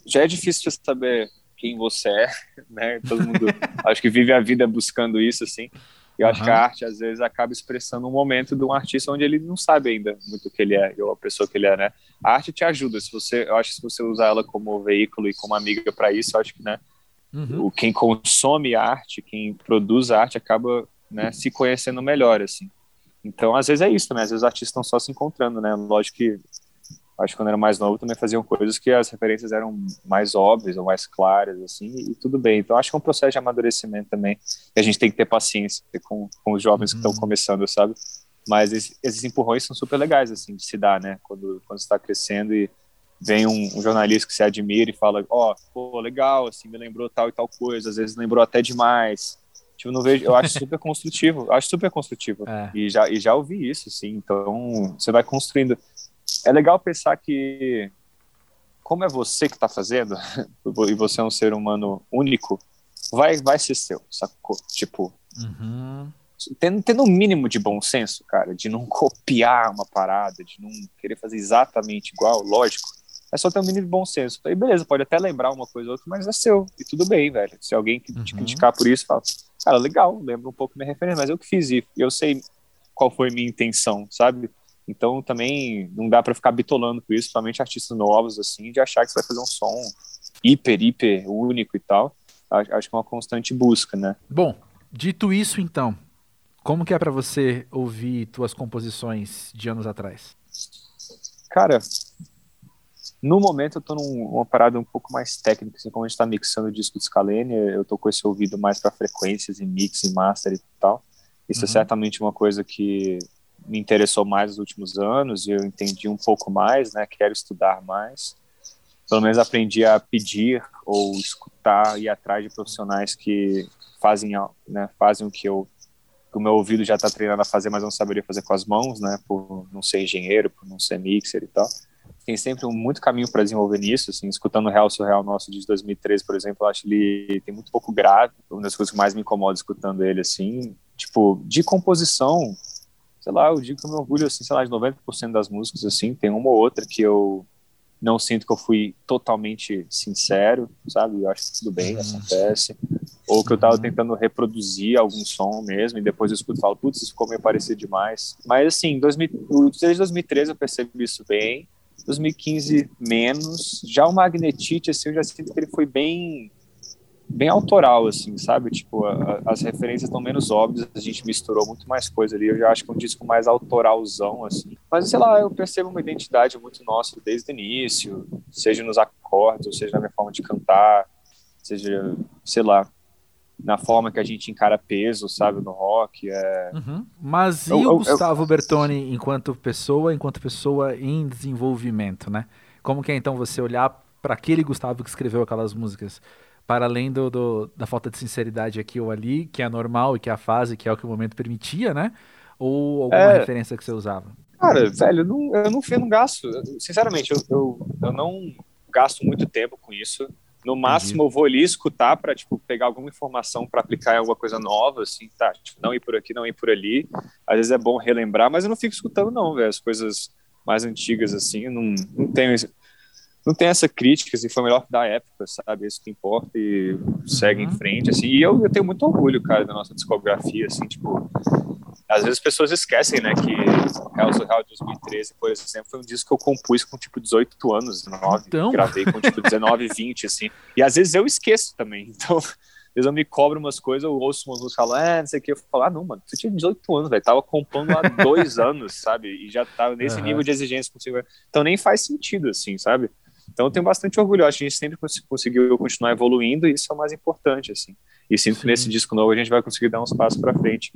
já é difícil de saber quem você é, [LAUGHS] né? Todo mundo [LAUGHS] acho que vive a vida buscando isso, assim. Eu acho uhum. que a arte, às vezes, acaba expressando um momento de um artista onde ele não sabe ainda muito o que ele é, ou a pessoa que ele é, né? A arte te ajuda, se você, eu acho que se você usar ela como veículo e como amiga para isso, eu acho que, né? Uhum. O, quem consome arte, quem produz arte, acaba né, se conhecendo melhor, assim. Então, às vezes é isso também, às vezes os artistas estão só se encontrando, né? Lógico que acho que quando era mais novo também faziam coisas que as referências eram mais óbvias ou mais claras, assim, e tudo bem. Então acho que é um processo de amadurecimento também, e a gente tem que ter paciência com, com os jovens uhum. que estão começando, sabe? Mas esses, esses, empurrões são super legais, assim, de se dar, né? Quando, quando está crescendo e vem um, um, jornalista que se admira e fala, ó, oh, pô, legal, assim, me lembrou tal e tal coisa, às vezes lembrou até demais. Tipo, não vejo, eu acho super construtivo, acho super construtivo. [LAUGHS] É. E, já, e já ouvi isso, assim, então você vai construindo é legal pensar que, como é você que está fazendo, [LAUGHS] e você é um ser humano único, vai, vai ser seu, sacou? Tipo, uhum. tendo, tendo um mínimo de bom senso, cara, de não [LAUGHS] copiar uma parada, de não querer fazer exatamente igual, lógico, é só ter um mínimo de bom senso. Aí, beleza, pode até lembrar uma coisa ou outra, mas é seu, e tudo bem, velho. Se alguém te uhum. criticar por isso, fala, cara, legal, lembra um pouco minha referência, mas eu que fiz e eu sei qual foi minha intenção, sabe? Então também não dá para ficar bitolando com isso, somente artistas novos, assim, de achar que você vai fazer um som hiper, hiper único e tal. Acho que é uma constante busca, né? Bom, dito isso então, como que é para você ouvir tuas composições de anos atrás? Cara, no momento eu tô numa parada um pouco mais técnica, assim, como a gente tá mixando o disco de Scalene, eu tô com esse ouvido mais para frequências e mix e master e tal. Isso é uhum. é certamente uma coisa que me interessou mais nos últimos anos e eu entendi um pouco mais, né? Quero estudar mais. Pelo menos aprendi a pedir ou escutar e atrás de profissionais que fazem, né, fazem o que eu que o meu ouvido já está treinado a fazer, mas não saberia fazer com as mãos, né? Por não ser engenheiro, por não ser mixer e tal. Tem sempre um, muito caminho para desenvolver nisso, assim, escutando o Real Surreal nosso de 2013, por exemplo, eu acho ele tem muito pouco grave, uma das coisas que mais me incomoda escutando ele, assim, tipo, de composição, sei lá, eu digo que eu me orgulho, assim, sei lá, de 90% das músicas, assim, tem uma ou outra que eu não sinto que eu fui totalmente sincero, sabe? Eu acho que tudo bem, uhum. acontece. Ou que eu tava uhum. tentando reproduzir algum som mesmo, e depois eu escuto e falo, putz, isso ficou meio parecido demais. Mas, assim, 2000, desde 2013 eu percebi isso bem, 2015 menos. Já o Magnetite, assim, eu já sinto que ele foi bem bem autoral, assim, sabe? Tipo, a, as referências estão menos óbvias, a gente misturou muito mais coisa ali. Eu já acho que é um disco mais autoralzão, assim. Mas, sei lá, eu percebo uma identidade muito nossa desde o início, seja nos acordes, ou seja na minha forma de cantar, seja, sei lá, na forma que a gente encara peso, sabe, no rock. É... Uhum. Mas e eu, o Gustavo eu... Bertoni enquanto pessoa, enquanto pessoa em desenvolvimento, né? Como que é então você olhar para aquele Gustavo que escreveu aquelas músicas? Para além do, do, da falta de sinceridade aqui ou ali, que é normal e que é a fase, que é o que o momento permitia, né? Ou alguma é... referência que você usava? Cara, velho, eu não, eu não, eu não gasto. Sinceramente, eu, eu, eu não gasto muito tempo com isso. No máximo, eu vou ali escutar para tipo, pegar alguma informação para aplicar em alguma coisa nova, assim, tá? Tipo, não ir por aqui, não ir por ali. Às vezes é bom relembrar, mas eu não fico escutando, não, velho. As coisas mais antigas, assim, não, não tenho não tem essa crítica, assim, foi melhor da época, sabe? Isso que importa e segue uhum. em frente, assim. E eu, eu tenho muito orgulho, cara, da nossa discografia, assim, tipo... Às vezes as pessoas esquecem, né, que Hell's de 2013, por exemplo, foi um disco que eu compus com, tipo, 18 anos, 19. Então... Gravei com, tipo, 19, 20, [LAUGHS] assim. E às vezes eu esqueço também, então... Às vezes eu me cobro umas coisas, eu ouço umas músicas e falo, é, não sei o que. Eu falo, ah, não, mano, você tinha 18 anos, velho. Tava compondo há [LAUGHS] dois anos, sabe? E já tava nesse uhum. nível de exigência consigo. Então nem faz sentido, assim, sabe? Então eu tenho bastante orgulho, acho que a gente sempre conseguiu continuar evoluindo e isso é o mais importante, assim. E sinto que nesse disco novo a gente vai conseguir dar uns passos para frente.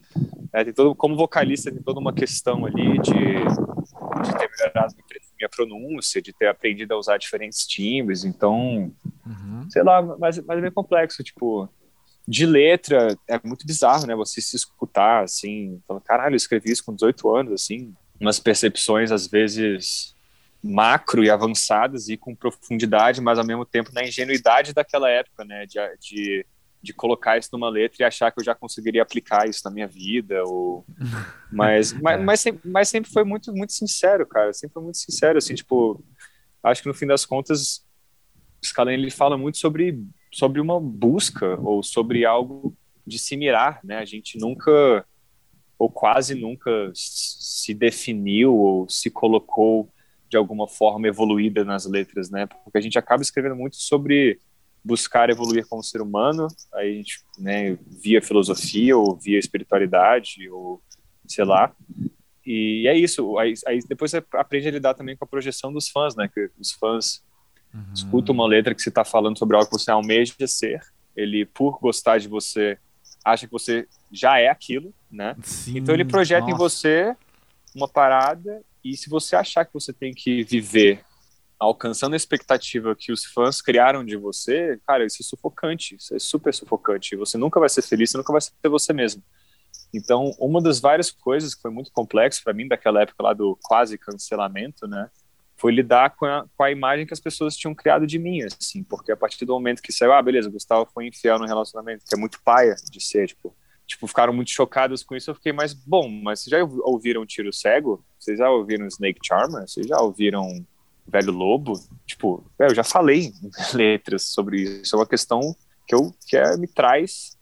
É, tem todo, como vocalista tem toda uma questão ali de, de ter melhorado minha pronúncia, de ter aprendido a usar diferentes timbres, então, uhum. sei lá, mas, mas é bem complexo, tipo, de letra é muito bizarro, né, você se escutar, assim, falando, caralho, eu escrevi isso com 18 anos, assim, umas percepções, às vezes, macro e avançadas e com profundidade, mas ao mesmo tempo na ingenuidade daquela época, né, de, de, de colocar isso numa letra e achar que eu já conseguiria aplicar isso na minha vida, ou... [LAUGHS] mas, mas, mas, sempre, mas sempre foi muito, muito sincero, cara, sempre foi muito sincero, assim, tipo, acho que no fim das contas, Scalene, ele fala muito sobre, sobre uma busca, ou sobre algo de se mirar, né, a gente nunca, ou quase nunca se definiu, ou se colocou de alguma forma evoluída nas letras, né? Porque a gente acaba escrevendo muito sobre buscar evoluir como ser humano, aí a gente, né, via filosofia ou via espiritualidade ou sei lá. E é isso. Aí, aí depois você aprende a lidar também com a projeção dos fãs, né? Que os fãs uhum. escutam uma letra que você está falando sobre algo que você almeja ser. Ele, por gostar de você, acha que você já é aquilo, né? Sim, então ele projeta nossa. em você uma parada e se você achar que você tem que viver alcançando a expectativa que os fãs criaram de você, cara, isso é sufocante, isso é super sufocante. Você nunca vai ser feliz, você nunca vai ser você mesmo. Então, uma das várias coisas que foi muito complexo para mim daquela época lá do quase cancelamento, né, foi lidar com a, com a imagem que as pessoas tinham criado de mim, assim, porque a partir do momento que saiu, ah, beleza, Gustavo foi infiel no relacionamento, que é muito paia de ser, tipo, tipo, ficaram muito chocados com isso, eu fiquei mais, bom, mas vocês já ouviram Tiro Cego? Vocês já ouviram Snake Charmer? Vocês já ouviram Velho Lobo? Tipo, eu já falei [LAUGHS] letras sobre isso, é uma questão que, eu, que é, me traz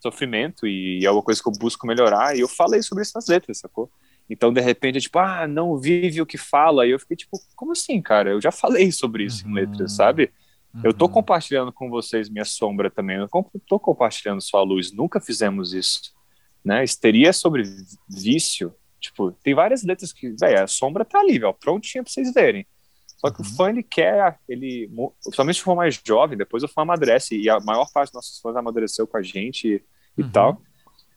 sofrimento e é uma coisa que eu busco melhorar, e eu falei sobre isso nas letras, sacou? Então, de repente, é tipo, ah, não vive o que fala, e eu fiquei tipo, como assim, cara? Eu já falei sobre isso uhum. em letras, sabe? Uhum. Eu uhum. compartilhando com vocês minha sombra também. Eu tô compartilhando sua luz. Nunca fizemos isso, né? Histeria sobre vício. Tipo, tem várias letras que, velho, a sombra tá ali, velho, prontinha pra vocês verem. Só que uhum. o fã, ele quer, ele, principalmente se for mais jovem, depois o fã amadurece, e a maior parte dos nossos fãs amadureceu com a gente e, uhum. tal.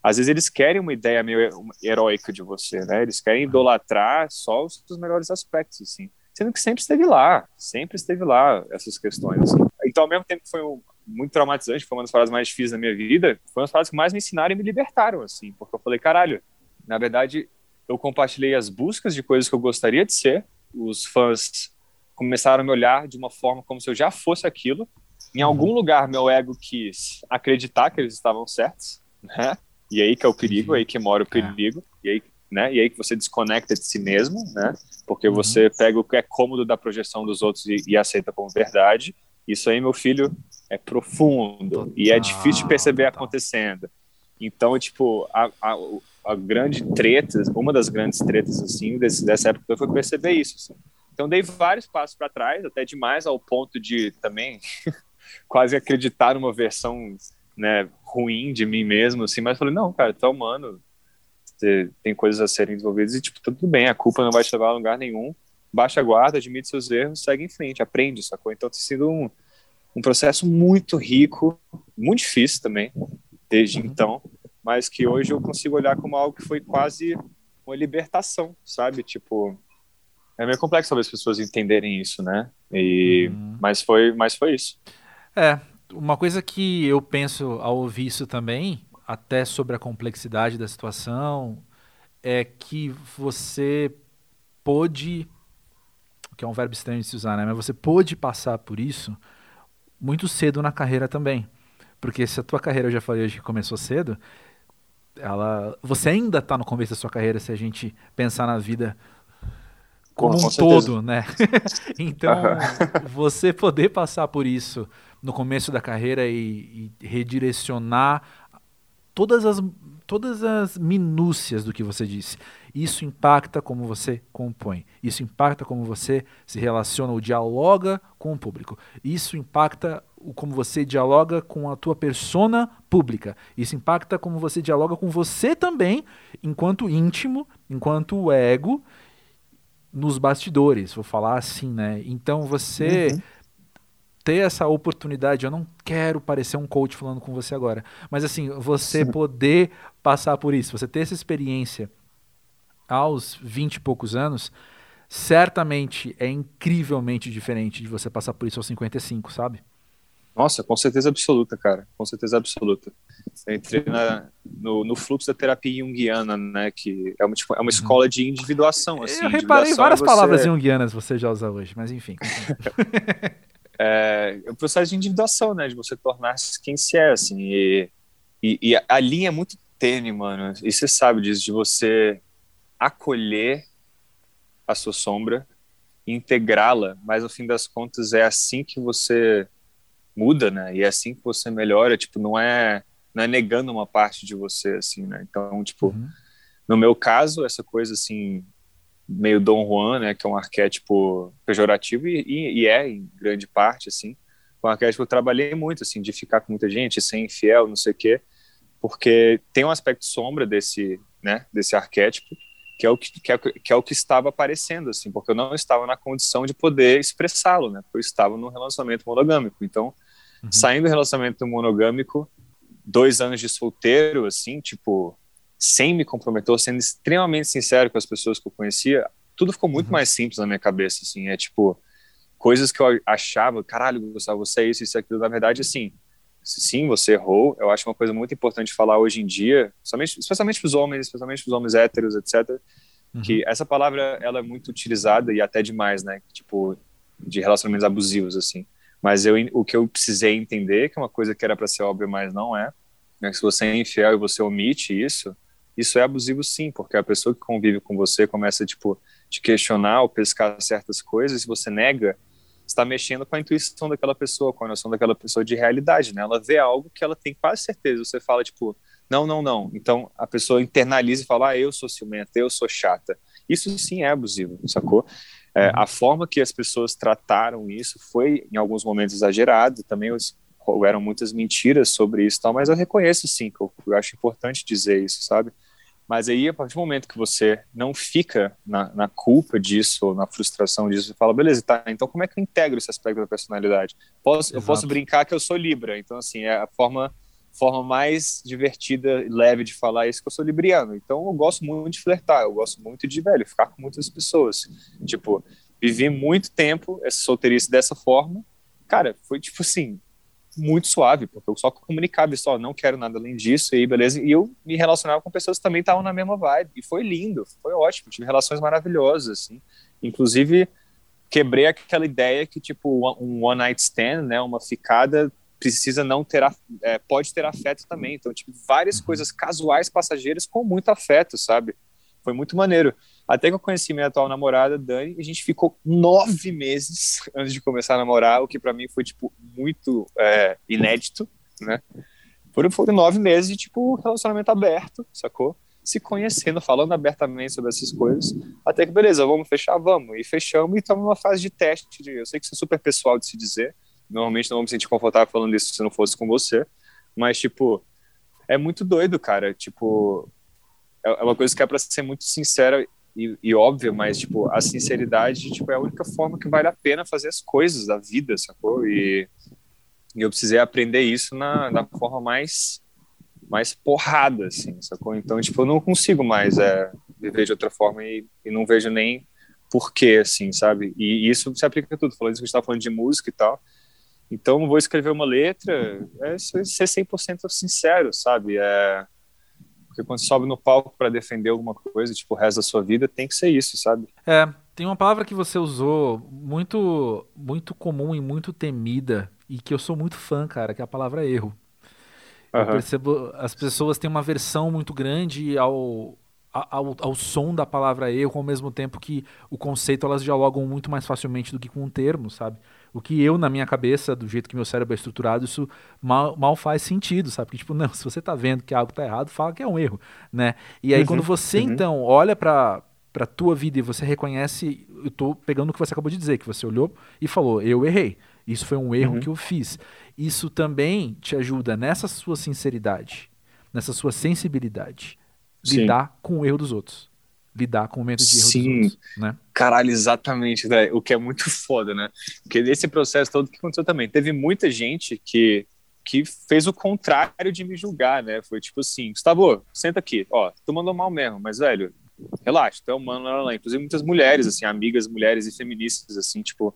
às vezes eles querem uma ideia meio heróica de você, né? Eles querem idolatrar só os, os melhores aspectos, assim. Sendo que sempre esteve lá, sempre esteve lá essas questões. Assim. Então, ao mesmo tempo que foi um, muito traumatizante, foi uma das paradas mais difíceis da minha vida, foi uma das paradas que mais me ensinaram e me libertaram, assim. Porque eu falei, caralho, na verdade, eu compartilhei as buscas de coisas que eu gostaria de ser, os fãs começaram a me olhar de uma forma como se eu já fosse aquilo. Em algum lugar, meu ego quis acreditar que eles estavam certos, né? E aí que é o perigo, aí que mora o é. perigo, é. e aí, né? E aí que você desconecta de si mesmo, né? Porque uhum. você pega o que é cômodo da projeção dos outros e, e, aceita como verdade. Isso aí, meu filho, é profundo total, e é difícil de perceber total. acontecendo. Então, tipo, a, a, a, grande treta, uma das grandes tretas assim desse, dessa época foi perceber isso. Assim. Então, dei vários passos para trás, até demais ao ponto de também [LAUGHS] quase acreditar numa versão né, ruim de mim mesmo, assim, mas falei, não, cara, tá humano, você tem coisas a serem desenvolvidas e, tipo, tudo bem, a culpa não vai te levar a lugar nenhum, baixa a guarda, admite seus erros, segue em frente, aprende, sacou? Então tem sido um, um processo muito rico, muito difícil também, desde uhum. então, mas que hoje eu consigo olhar como algo que foi quase uma libertação, sabe? Tipo, é meio complexo talvez as pessoas entenderem isso, né? E, uhum. mas, foi, mas foi isso. É, uma coisa que eu penso ao ouvir isso também, até sobre a complexidade da situação, é que você pôde, que é um verbo estranho de se usar, né? Mas você pôde passar por isso muito cedo na carreira também. Porque se a tua carreira, eu já falei hoje que começou cedo, ela, você ainda está no começo da sua carreira se a gente pensar na vida como um todo, né? [LAUGHS] então, você poder passar por isso no começo da carreira e, e, redirecionar todas as, todas as minúcias do que você disse. Isso impacta como você compõe. Isso impacta como você se relaciona ou dialoga com o público. Isso impacta como você dialoga com a tua persona pública. Isso impacta como você dialoga com você também, enquanto íntimo, enquanto ego nos bastidores, vou falar assim, né? Então você uhum. Ter essa oportunidade, eu não quero parecer um coach falando com você agora, mas assim, você Sim. poder passar por isso, você ter essa experiência aos 20 e poucos anos, certamente é incrivelmente diferente de você passar por isso aos 55, sabe? Nossa, com certeza absoluta, cara. Com certeza absoluta. Eu entrei na, no, no, fluxo da terapia junguiana, né? Que é uma, tipo, é uma escola de individuação. Assim, eu reparei várias você... palavras junguianas você já usa hoje, mas enfim. [LAUGHS] é, é um processo de individuação, né? De você tornar-se quem se é, assim. E, e, e a linha é muito tênue, mano. E você sabe disso, de você acolher a sua sombra, integrá-la, mas no fim das contas é assim que você muda, né? E é assim que você melhora, tipo, não é não é negando uma parte de você, assim, né? Então, tipo, uhum. no meu caso, essa coisa, assim, meio Dom Juan, né? Que é um arquétipo pejorativo e, e, e é, em grande parte, assim, um arquétipo que eu trabalhei muito, assim, de ficar com muita gente, ser infiel, não sei o quê, porque tem um aspecto sombra desse, né? Desse arquétipo, que é o que, que, é, que é o que estava aparecendo, assim, porque eu não estava na condição de poder expressá-lo, né? Porque eu estava num relacionamento monogâmico, então Uhum. Saindo do relacionamento monogâmico, dois anos de solteiro, assim, tipo, sem me comprometer, sendo extremamente sincero com as pessoas que eu conhecia, tudo ficou muito uhum. mais simples na minha cabeça, assim, é tipo, coisas que eu achava, caralho, Gustavo, você é isso, isso, aquilo, na verdade, assim, sim, você errou, eu acho uma coisa muito importante falar hoje em dia, especialmente, especialmente para os homens, especialmente para os homens héteros, etc., uhum. que essa palavra, ela é muito utilizada e até demais, né, tipo, de relacionamentos abusivos, assim, mas eu, o que eu precisei entender, que é uma coisa que era para ser óbvia, mas não é, é que se você é infiel e você omite isso, isso é abusivo sim, porque a pessoa que convive com você começa, tipo, te questionar ou pescar certas coisas, e você nega, está mexendo com a intuição daquela pessoa, com a noção daquela pessoa de realidade, né? Ela vê algo que ela tem quase certeza, você fala, tipo, não, não, não. Então, a pessoa internaliza e fala, ah, eu sou ciumenta, eu sou chata. Isso sim é abusivo, sacou? É, a forma que as pessoas trataram isso foi, em alguns momentos, exagerado. Também houveram muitas mentiras sobre isso, tal, mas eu reconheço sim, que eu, eu acho importante dizer isso, sabe? Mas aí, a partir do momento que você não fica na, na culpa disso, ou na frustração disso, você fala, beleza, tá, então como é que eu integro esse aspecto da personalidade? Posso, eu posso brincar que eu sou Libra, então, assim, é a forma forma mais divertida e leve de falar isso que eu sou libriano. Então eu gosto muito de flertar, eu gosto muito de, velho, ficar com muitas pessoas. Tipo, vivi muito tempo essa solteirice dessa forma. Cara, foi tipo assim, muito suave, porque eu só comunicava e só não quero nada além disso, e aí beleza. E eu me relacionava com pessoas que também estavam na mesma vibe, e foi lindo, foi ótimo, tive relações maravilhosas, assim. Inclusive, quebrei aquela ideia que, tipo, um one night stand, né, uma ficada, precisa não ter, é, pode ter afeto também. Então, tipo, várias uhum. coisas casuais, passageiras, com muito afeto, sabe? Foi muito maneiro. Até que eu conheci minha atual namorada, Dani, e a gente ficou nove meses [LAUGHS] antes de começar a namorar, o que para mim foi, tipo, muito é, inédito, né? Foram, foram nove meses de, tipo, relacionamento aberto, sacou? Se conhecendo, falando abertamente sobre essas coisas, até que, beleza, vamos fechar? Vamos. E fechamos e estamos numa fase de teste. De, eu sei que isso é super pessoal de se dizer, normalmente não vou me sentir confortável falando isso se não fosse com você, mas, tipo, é muito doido, cara. Tipo, é, é uma coisa que é para ser muito sincera e, e óbvia, mas, tipo, a sinceridade, tipo, é a única forma que vale a pena fazer as coisas da vida, sacou? E, e eu precisei aprender isso na, na forma mais mais porrada, assim, sacou? Então, tipo, eu não consigo mais é, viver de outra forma e, e não vejo nem porquê, assim, sabe? E, e isso se aplica a tudo. Falando isso que a gente tá falando de música e tal, então, vou escrever uma letra, é ser 100% sincero, sabe? É... Porque quando você sobe no palco para defender alguma coisa, tipo, o resto da sua vida, tem que ser isso, sabe? É, tem uma palavra que você usou muito, muito comum e muito temida, e que eu sou muito fã, cara, que é a palavra erro. Uhum. Eu percebo, as pessoas têm uma versão muito grande ao, ao, ao som da palavra erro, ao mesmo tempo que o conceito elas dialogam muito mais facilmente do que com o termo, sabe? O que eu, na minha cabeça, do jeito que meu cérebro é estruturado, isso mal, mal faz sentido, sabe? Porque, tipo, não, se você tá vendo que algo tá errado, fala que é um erro, né? E aí, uhum, quando você, uhum. então, olha pra, pra tua vida e você reconhece, eu tô pegando o que você acabou de dizer, que você olhou e falou, eu errei. Isso foi um erro uhum. que eu fiz. Isso também te ajuda nessa sua sinceridade, nessa sua sensibilidade, Sim. lidar com o erro dos outros lidar com o momento de erro Sim. outros, né? Caralho, exatamente, né? o que é muito foda, né? Porque nesse processo todo que aconteceu também, teve muita gente que que fez o contrário de me julgar, né? Foi tipo assim, Gustavo, senta aqui, ó, tu mandou mal mesmo, mas velho, relaxa, tu é humano, lá, lá. inclusive muitas mulheres, assim, amigas, mulheres e feministas, assim, tipo,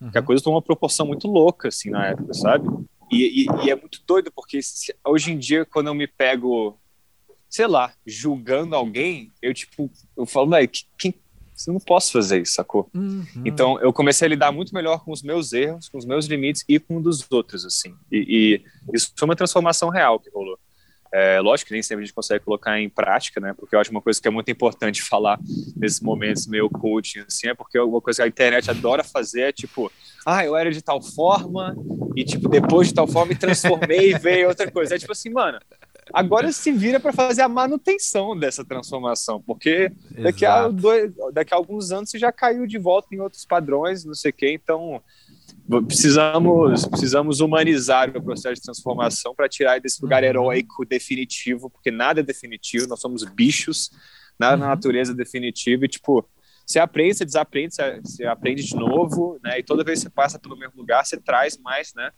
uhum. que a coisa tomou uma proporção muito louca, assim, na época, sabe? E, e, e é muito doido, porque se, hoje em dia, quando eu me pego sei lá, julgando alguém, eu, tipo, eu falo, velho, quem, eu não posso fazer isso, sacou? Uhum. Então, eu comecei a lidar muito melhor com os meus erros, com os meus limites e com um dos outros, assim. E, e isso foi uma transformação real que rolou. É, lógico que nem sempre a gente consegue colocar em prática, né? Porque eu acho uma coisa que é muito importante [LAUGHS] falar nesses momentos meio coaching, assim, é porque uma coisa que a internet adora fazer é tipo, ah, eu era de tal forma e, tipo, depois de tal forma me transformei e veio outra coisa. É tipo assim, mano, Agora se vira para fazer a manutenção dessa transformação, porque daqui a, dois, daqui a alguns anos você já caiu de volta em outros padrões, não sei o quê. Então, precisamos, precisamos humanizar o processo de transformação para tirar desse lugar uhum. heróico definitivo, porque nada é definitivo, nós somos bichos, nada uhum. na natureza é definitivo, e tipo, você aprende, você desaprende, você, você aprende de novo, né? E toda vez que você passa pelo mesmo lugar, você traz mais, né?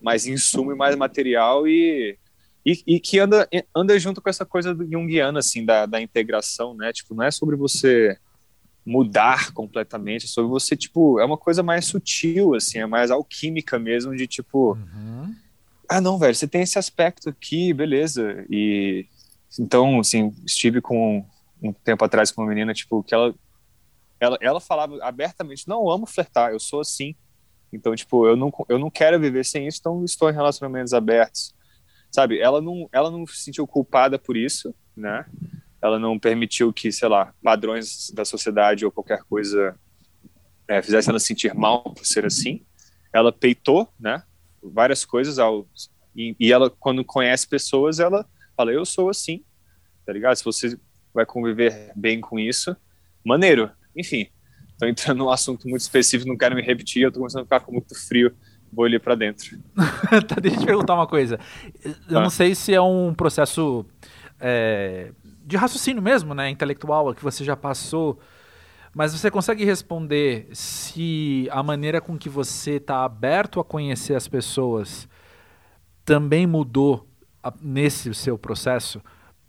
Mais insumo e mais material e e, e, que anda, anda junto com essa coisa do junguiana, assim, da, da integração, né? Tipo, não é sobre você mudar completamente, é sobre você, tipo, é uma coisa mais sutil, assim, é mais alquímica mesmo, de tipo, uhum. ah, não, velho, você tem esse aspecto aqui, beleza, e então, assim, estive com um tempo atrás com uma menina, tipo, que ela, ela, ela falava abertamente, não, eu amo flertar, eu sou assim, então, tipo, eu não, eu não quero viver sem isso, então estou em relacionamentos abertos, sabe? Ela não, ela não se sentiu culpada por isso, né? Ela não permitiu que, sei lá, padrões da sociedade ou qualquer coisa é, fizesse ela sentir mal por ser assim. Ela peitou, né? Várias coisas ao e, e ela quando conhece pessoas, ela fala: eu sou assim, tá ligado? Se você vai conviver bem com isso, maneiro. Enfim, tô entrando num assunto muito específico, não quero me repetir, eu tô começando a ficar com muito frio ali para dentro. [LAUGHS] tá, deixa eu te perguntar uma coisa. Eu não sei se é um processo é, de raciocínio mesmo, né, intelectual, que você já passou, mas você consegue responder se a maneira com que você está aberto a conhecer as pessoas também mudou nesse seu processo.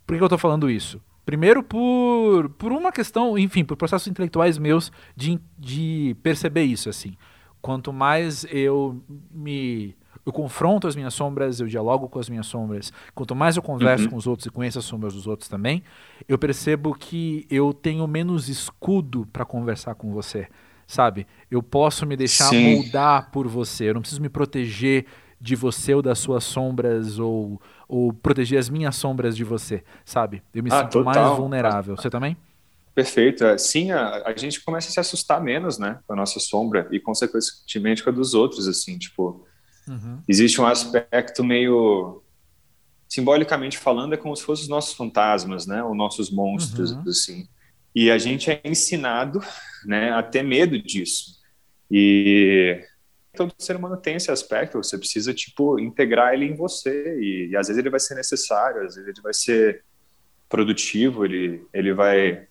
Por que eu estou falando isso? Primeiro por, por uma questão, enfim, por processos intelectuais meus de, de perceber isso, assim. Quanto mais eu me eu confronto as minhas sombras, eu dialogo com as minhas sombras. Quanto mais eu converso uhum. com os outros e conheço as sombras dos outros também, eu percebo que eu tenho menos escudo para conversar com você, sabe? Eu posso me deixar Sim. moldar por você. Eu não preciso me proteger de você ou das suas sombras ou, ou proteger as minhas sombras de você, sabe? Eu me ah, sinto total. mais vulnerável. Você também? Perfeito. É, sim, a, a, gente começa a se assustar menos, né, com a nossa sombra e consequentemente com a dos outros, assim, tipo, uhum. existe um aspecto meio simbolicamente falando é como se fossem os nossos fantasmas, né, os nossos monstros, uhum. assim. E a gente é ensinado, né, a ter medo disso. E todo ser humano tem esse aspecto, você precisa, tipo, integrar ele em você, e, e, às vezes ele vai ser necessário, às vezes ele vai ser produtivo, ele, ele vai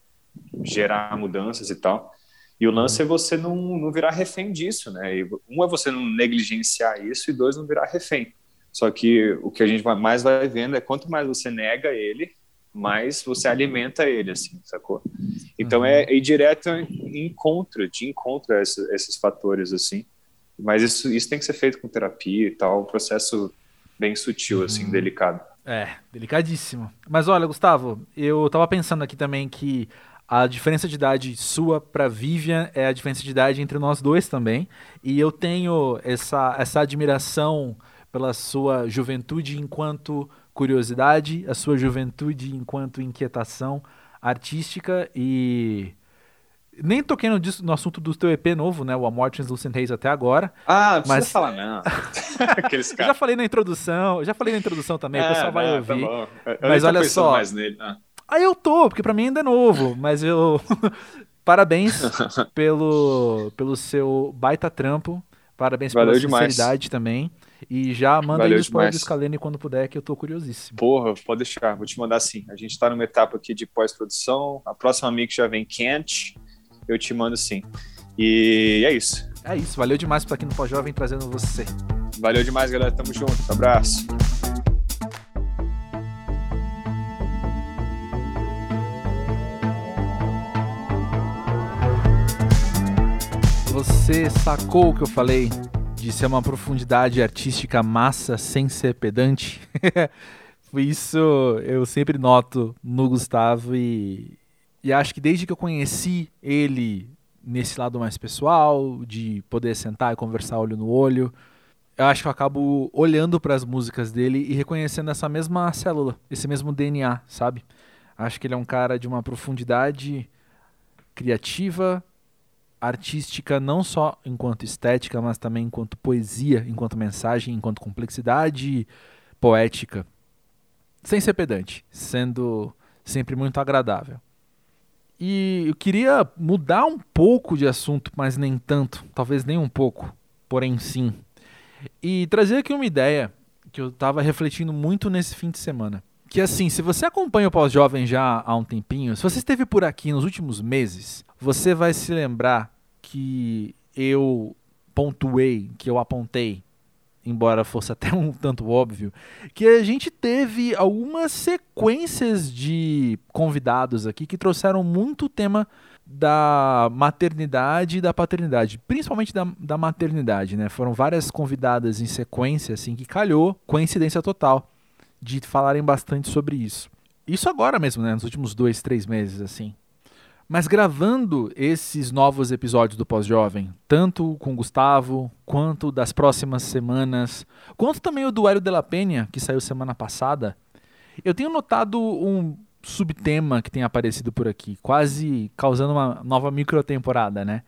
gerar mudanças e tal. E o lance é você não, não virar refém disso, né? E um é você não negligenciar isso, e dois, não virar refém. Só que o que a gente mais vai vendo é quanto mais você nega ele, mais você alimenta ele, assim, sacou? Então é, é ir direto em encontro, de encontro a esses, esses fatores, assim. Mas isso, isso tem que ser feito com terapia e tal, um processo bem sutil, assim, uhum. delicado. É, delicadíssimo. Mas olha, Gustavo, eu tava pensando aqui também que a diferença de idade sua para Vivian é a diferença de idade entre nós dois também. E eu tenho essa, essa admiração pela sua juventude enquanto curiosidade, a sua juventude enquanto inquietação artística e nem toquei no, no, assunto do teu EP novo, né? O Amor Translucent Haze até agora. Ah, não mas... falar não. [LAUGHS] Aqueles caras. já falei na introdução, já falei na introdução também, é, o pessoal vai não, tá ouvir. Tá mas olha só. Mais nele. Ah. Aí eu tô, porque para mim ainda é novo, mas eu [LAUGHS] parabéns [LAUGHS] pelo pelo seu baita trampo. Parabéns Valeu pela demais. sinceridade também. E já manda Valeu aí os spoiler do Scalene quando puder, que eu tô curiosíssimo. Porra, pode deixar, vou te mandar sim. A gente tá numa etapa aqui de pós-produção. A próxima mix já vem quente eu te mando sim. E é isso. É isso, valeu demais para aqui no Pós-Jovem trazendo você. Valeu demais, galera. Tamo junto. Abraço. Você sacou o que eu falei de ser uma profundidade artística massa sem ser pedante? [LAUGHS] Isso eu sempre noto no Gustavo e, e acho que desde que eu conheci ele nesse lado mais pessoal, de poder sentar e conversar olho no olho, eu acho que eu acabo olhando para as músicas dele e reconhecendo essa mesma célula, esse mesmo DNA, sabe? Acho que ele é um cara de uma profundidade criativa, artística, não só enquanto estética, mas também enquanto poesia, enquanto mensagem, enquanto complexidade poética. Sem ser pedante, sendo sempre muito agradável. E eu queria mudar um pouco de assunto, mas nem tanto, talvez nem um pouco, porém sim. E trazer aqui uma ideia que eu estava refletindo muito nesse fim de semana. Que assim, se você acompanha o Pós-Jovem já há um tempinho, se você esteve por aqui nos últimos meses, você vai se lembrar que eu pontuei, que eu apontei embora fosse [LAUGHS] até um tanto óbvio, que a gente teve algumas sequências de convidados aqui que trouxeram muito tema da maternidade e da paternidade, principalmente da, da maternidade, né? Foram várias convidadas em sequência, assim, que calhou, coincidência total, de falarem bastante sobre isso. Isso agora mesmo, né? Nos últimos dois, três meses, assim. Mas gravando esses novos episódios do Pós-Jovem, tanto com Gustavo, quanto das próximas semanas, quanto também o do Hélio de la Penha, que saiu semana passada, eu tenho notado um subtema que tem aparecido por aqui, quase causando uma nova microtemporada, né?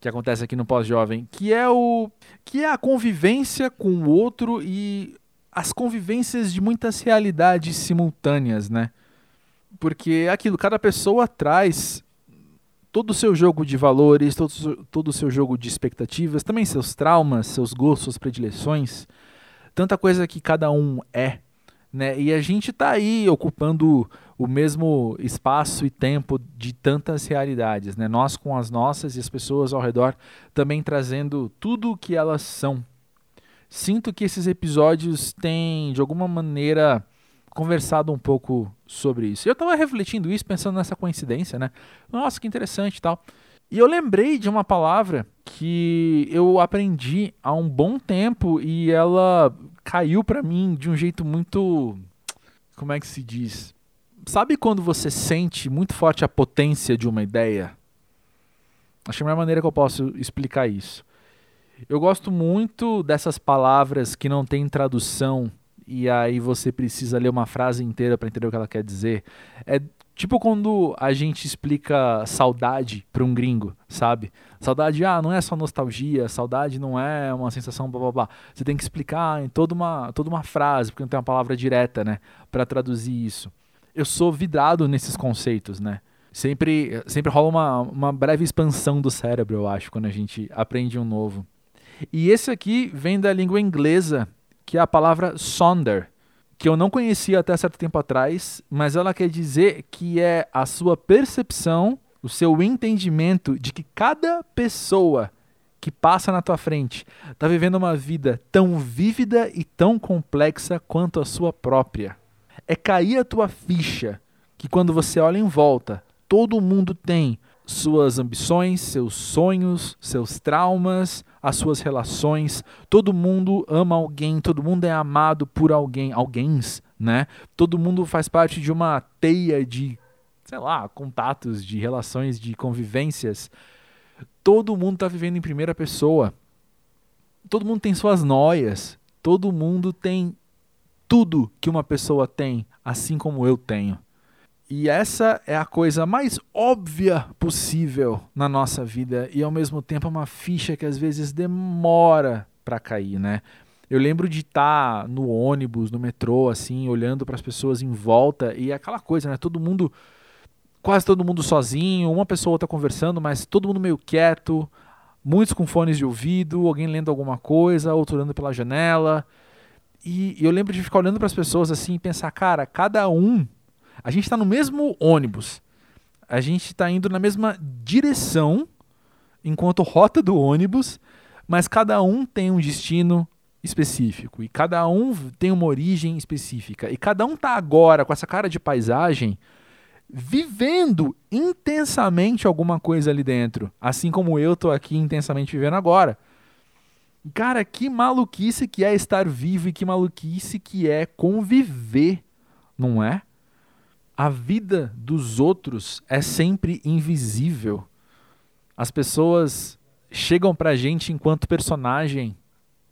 Que acontece aqui no Pós-Jovem, que é o que é a convivência com o outro e as convivências de muitas realidades simultâneas, né? Porque é aquilo, cada pessoa traz todo o seu jogo de valores, todo, todo o seu jogo de expectativas, também seus traumas, seus gostos, suas predileções, tanta coisa que cada um é, né? E a gente está aí ocupando o mesmo espaço e tempo de tantas realidades, né? Nós com as nossas e as pessoas ao redor também trazendo tudo o que elas são, sinto que esses episódios têm, de alguma maneira, conversado um pouco sobre isso. Eu estava refletindo isso, pensando nessa coincidência, né? Nossa, que interessante e tal. E eu lembrei de uma palavra que eu aprendi há um bom tempo e ela caiu para mim de um jeito muito. Como é que se diz? Sabe quando você sente muito forte a potência de uma ideia? Acho que é a melhor maneira que eu posso explicar isso. Eu gosto muito dessas palavras que não tem tradução e aí você precisa ler uma frase inteira para entender o que ela quer dizer. É tipo quando a gente explica saudade para um gringo, sabe? Saudade, ah, não é só nostalgia, saudade não é uma sensação blá blá blá. Você tem que explicar em toda uma, toda uma frase, porque não tem uma palavra direta, né, para traduzir isso. Eu sou vidrado nesses conceitos, né? Sempre, sempre rola uma, uma breve expansão do cérebro, eu acho, quando a gente aprende um novo. E esse aqui vem da língua inglesa, que é a palavra sonder, que eu não conhecia até certo tempo atrás, mas ela quer dizer que é a sua percepção, o seu entendimento de que cada pessoa que passa na tua frente está vivendo uma vida tão vívida e tão complexa quanto a sua própria. É cair a tua ficha que quando você olha em volta, todo mundo tem suas ambições, seus sonhos, seus traumas, as suas relações. Todo mundo ama alguém, todo mundo é amado por alguém, alguém, né? Todo mundo faz parte de uma teia de, sei lá, contatos, de relações, de convivências. Todo mundo está vivendo em primeira pessoa. Todo mundo tem suas noias. Todo mundo tem tudo que uma pessoa tem, assim como eu tenho. E essa é a coisa mais óbvia possível na nossa vida e ao mesmo tempo é uma ficha que às vezes demora para cair, né? Eu lembro de estar tá no ônibus, no metrô, assim, olhando para as pessoas em volta e aquela coisa, né? Todo mundo, quase todo mundo sozinho, uma pessoa está conversando, mas todo mundo meio quieto, muitos com fones de ouvido, alguém lendo alguma coisa, outro olhando pela janela. E, e eu lembro de ficar olhando para as pessoas assim e pensar, cara, cada um a gente está no mesmo ônibus. A gente está indo na mesma direção enquanto rota do ônibus, mas cada um tem um destino específico e cada um tem uma origem específica e cada um está agora com essa cara de paisagem vivendo intensamente alguma coisa ali dentro, assim como eu estou aqui intensamente vivendo agora. Cara, que maluquice que é estar vivo e que maluquice que é conviver, não é? A vida dos outros é sempre invisível. As pessoas chegam pra gente enquanto personagem,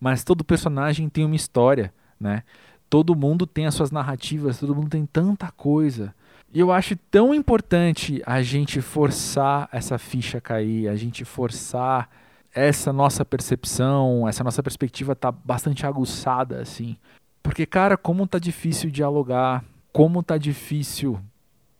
mas todo personagem tem uma história, né? Todo mundo tem as suas narrativas, todo mundo tem tanta coisa. E eu acho tão importante a gente forçar essa ficha cair, a gente forçar essa nossa percepção, essa nossa perspectiva tá bastante aguçada assim. Porque cara, como tá difícil dialogar, como tá difícil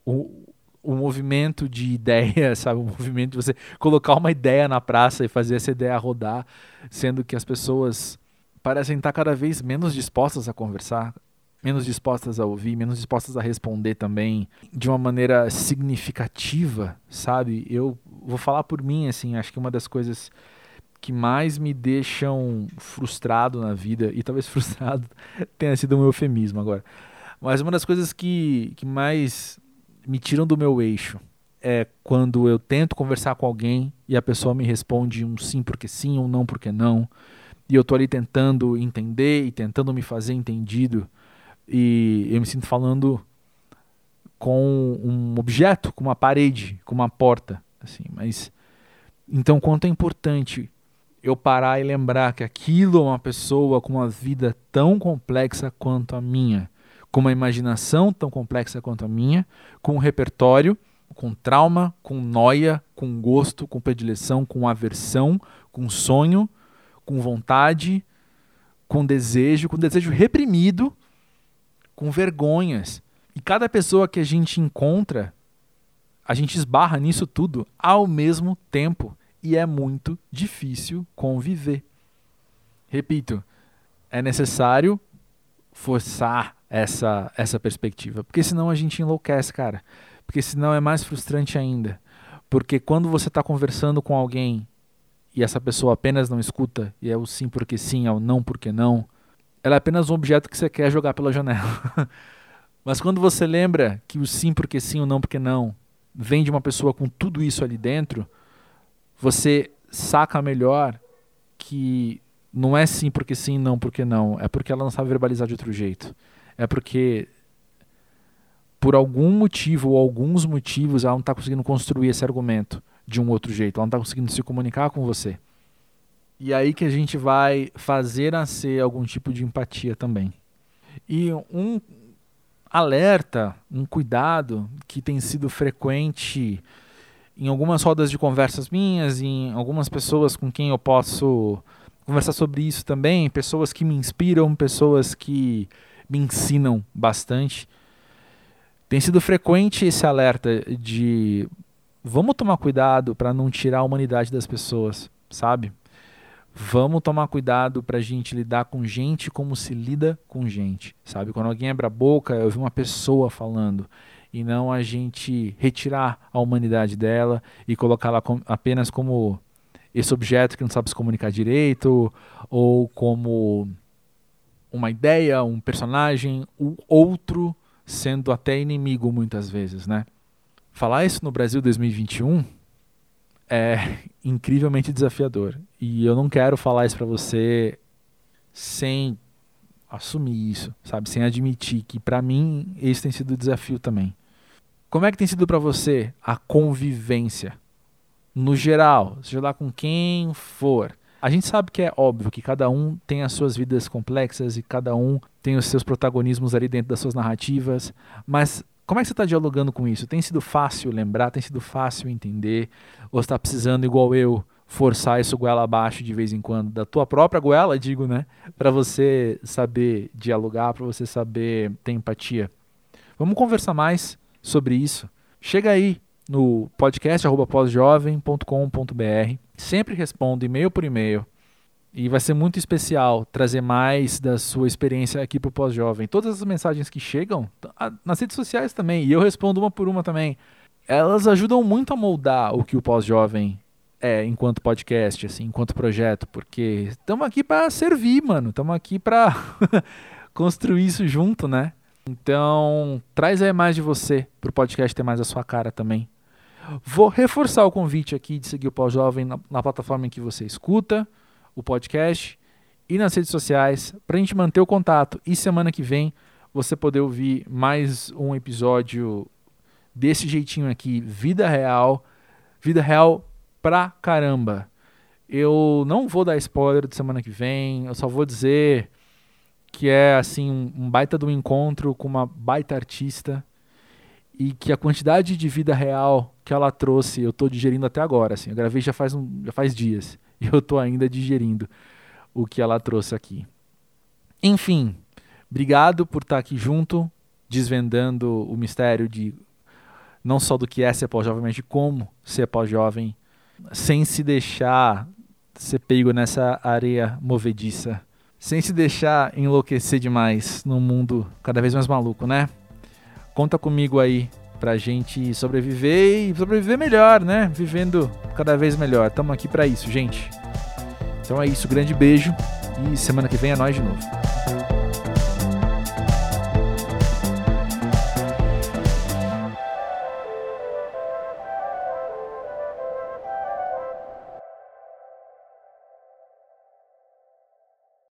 o, o movimento de ideia, [LAUGHS] sabe? O movimento de você colocar uma ideia na praça e fazer essa ideia rodar, sendo que as pessoas parecem estar cada vez menos dispostas a conversar, menos dispostas a ouvir, menos dispostas a responder também de uma maneira significativa, sabe? Eu vou falar por mim, assim, acho que uma das coisas que mais me deixam frustrado na vida, e talvez [LAUGHS] frustrado tenha sido um eufemismo agora, mas uma das coisas que, que mais me tiram do meu eixo é quando eu tento conversar com alguém e a pessoa me responde um sim porque sim, um não porque não. E eu tô ali tentando entender e tentando me fazer entendido. E eu me sinto falando com um objeto, com uma parede, com uma porta, assim, mas então quanto é importante eu parar e lembrar que aquilo é uma pessoa com uma vida tão complexa quanto a minha com uma imaginação tão complexa quanto a minha, com um repertório, com trauma, com noia, com gosto, com predileção, com aversão, com sonho, com vontade, com desejo, com desejo reprimido, com vergonhas. E cada pessoa que a gente encontra, a gente esbarra nisso tudo ao mesmo tempo. E é muito difícil conviver. Repito, é necessário forçar essa, essa perspectiva. Porque senão a gente enlouquece, cara. Porque senão é mais frustrante ainda. Porque quando você está conversando com alguém e essa pessoa apenas não escuta, e é o sim porque sim, é o não porque não, ela é apenas um objeto que você quer jogar pela janela. [LAUGHS] Mas quando você lembra que o sim porque sim, o não porque não, vem de uma pessoa com tudo isso ali dentro, você saca melhor que não é sim porque sim, não porque não. É porque ela não sabe verbalizar de outro jeito. É porque por algum motivo ou alguns motivos ela não está conseguindo construir esse argumento de um outro jeito. Ela não está conseguindo se comunicar com você. E aí que a gente vai fazer nascer algum tipo de empatia também. E um alerta, um cuidado que tem sido frequente em algumas rodas de conversas minhas, em algumas pessoas com quem eu posso conversar sobre isso também, pessoas que me inspiram, pessoas que me ensinam bastante. Tem sido frequente esse alerta de vamos tomar cuidado para não tirar a humanidade das pessoas, sabe? Vamos tomar cuidado para a gente lidar com gente como se lida com gente, sabe? Quando alguém abre a boca, eu vi uma pessoa falando e não a gente retirar a humanidade dela e colocá-la com, apenas como esse objeto que não sabe se comunicar direito ou como uma ideia, um personagem, o outro sendo até inimigo muitas vezes, né? Falar isso no Brasil 2021 é [LAUGHS] incrivelmente desafiador. E eu não quero falar isso para você sem assumir isso, sabe? Sem admitir que para mim esse tem sido o desafio também. Como é que tem sido para você a convivência no geral, seja lá com quem for? A gente sabe que é óbvio que cada um tem as suas vidas complexas e cada um tem os seus protagonismos ali dentro das suas narrativas, mas como é que você está dialogando com isso? Tem sido fácil lembrar? Tem sido fácil entender? Ou está precisando, igual eu, forçar isso goela abaixo de vez em quando, da tua própria goela, digo, né? Para você saber dialogar, para você saber ter empatia. Vamos conversar mais sobre isso. Chega aí no podcast pós-jovem.com.br. Sempre respondo e-mail por e-mail. E vai ser muito especial trazer mais da sua experiência aqui para o Pós-Jovem. Todas as mensagens que chegam, nas redes sociais também, e eu respondo uma por uma também, elas ajudam muito a moldar o que o Pós-Jovem é enquanto podcast, assim, enquanto projeto, porque estamos aqui para servir, mano. Estamos aqui para [LAUGHS] construir isso junto, né? Então, traz aí mais de você para o podcast ter mais a sua cara também. Vou reforçar o convite aqui de seguir o Pós-Jovem na, na plataforma em que você escuta o podcast e nas redes sociais para a gente manter o contato. E semana que vem você poder ouvir mais um episódio desse jeitinho aqui, vida real, vida real pra caramba. Eu não vou dar spoiler de semana que vem, eu só vou dizer que é assim um baita do encontro com uma baita artista e que a quantidade de vida real que ela trouxe eu estou digerindo até agora. Assim, eu gravei já faz, um, já faz dias [LAUGHS] e eu estou ainda digerindo o que ela trouxe aqui. Enfim, obrigado por estar aqui junto, desvendando o mistério de não só do que é ser pós-jovem, mas de como ser pós-jovem, sem se deixar ser pego nessa areia movediça, sem se deixar enlouquecer demais num mundo cada vez mais maluco, né? Conta comigo aí pra gente sobreviver e sobreviver melhor, né? Vivendo cada vez melhor. Estamos aqui para isso, gente. Então é isso, grande beijo e semana que vem é nós de novo.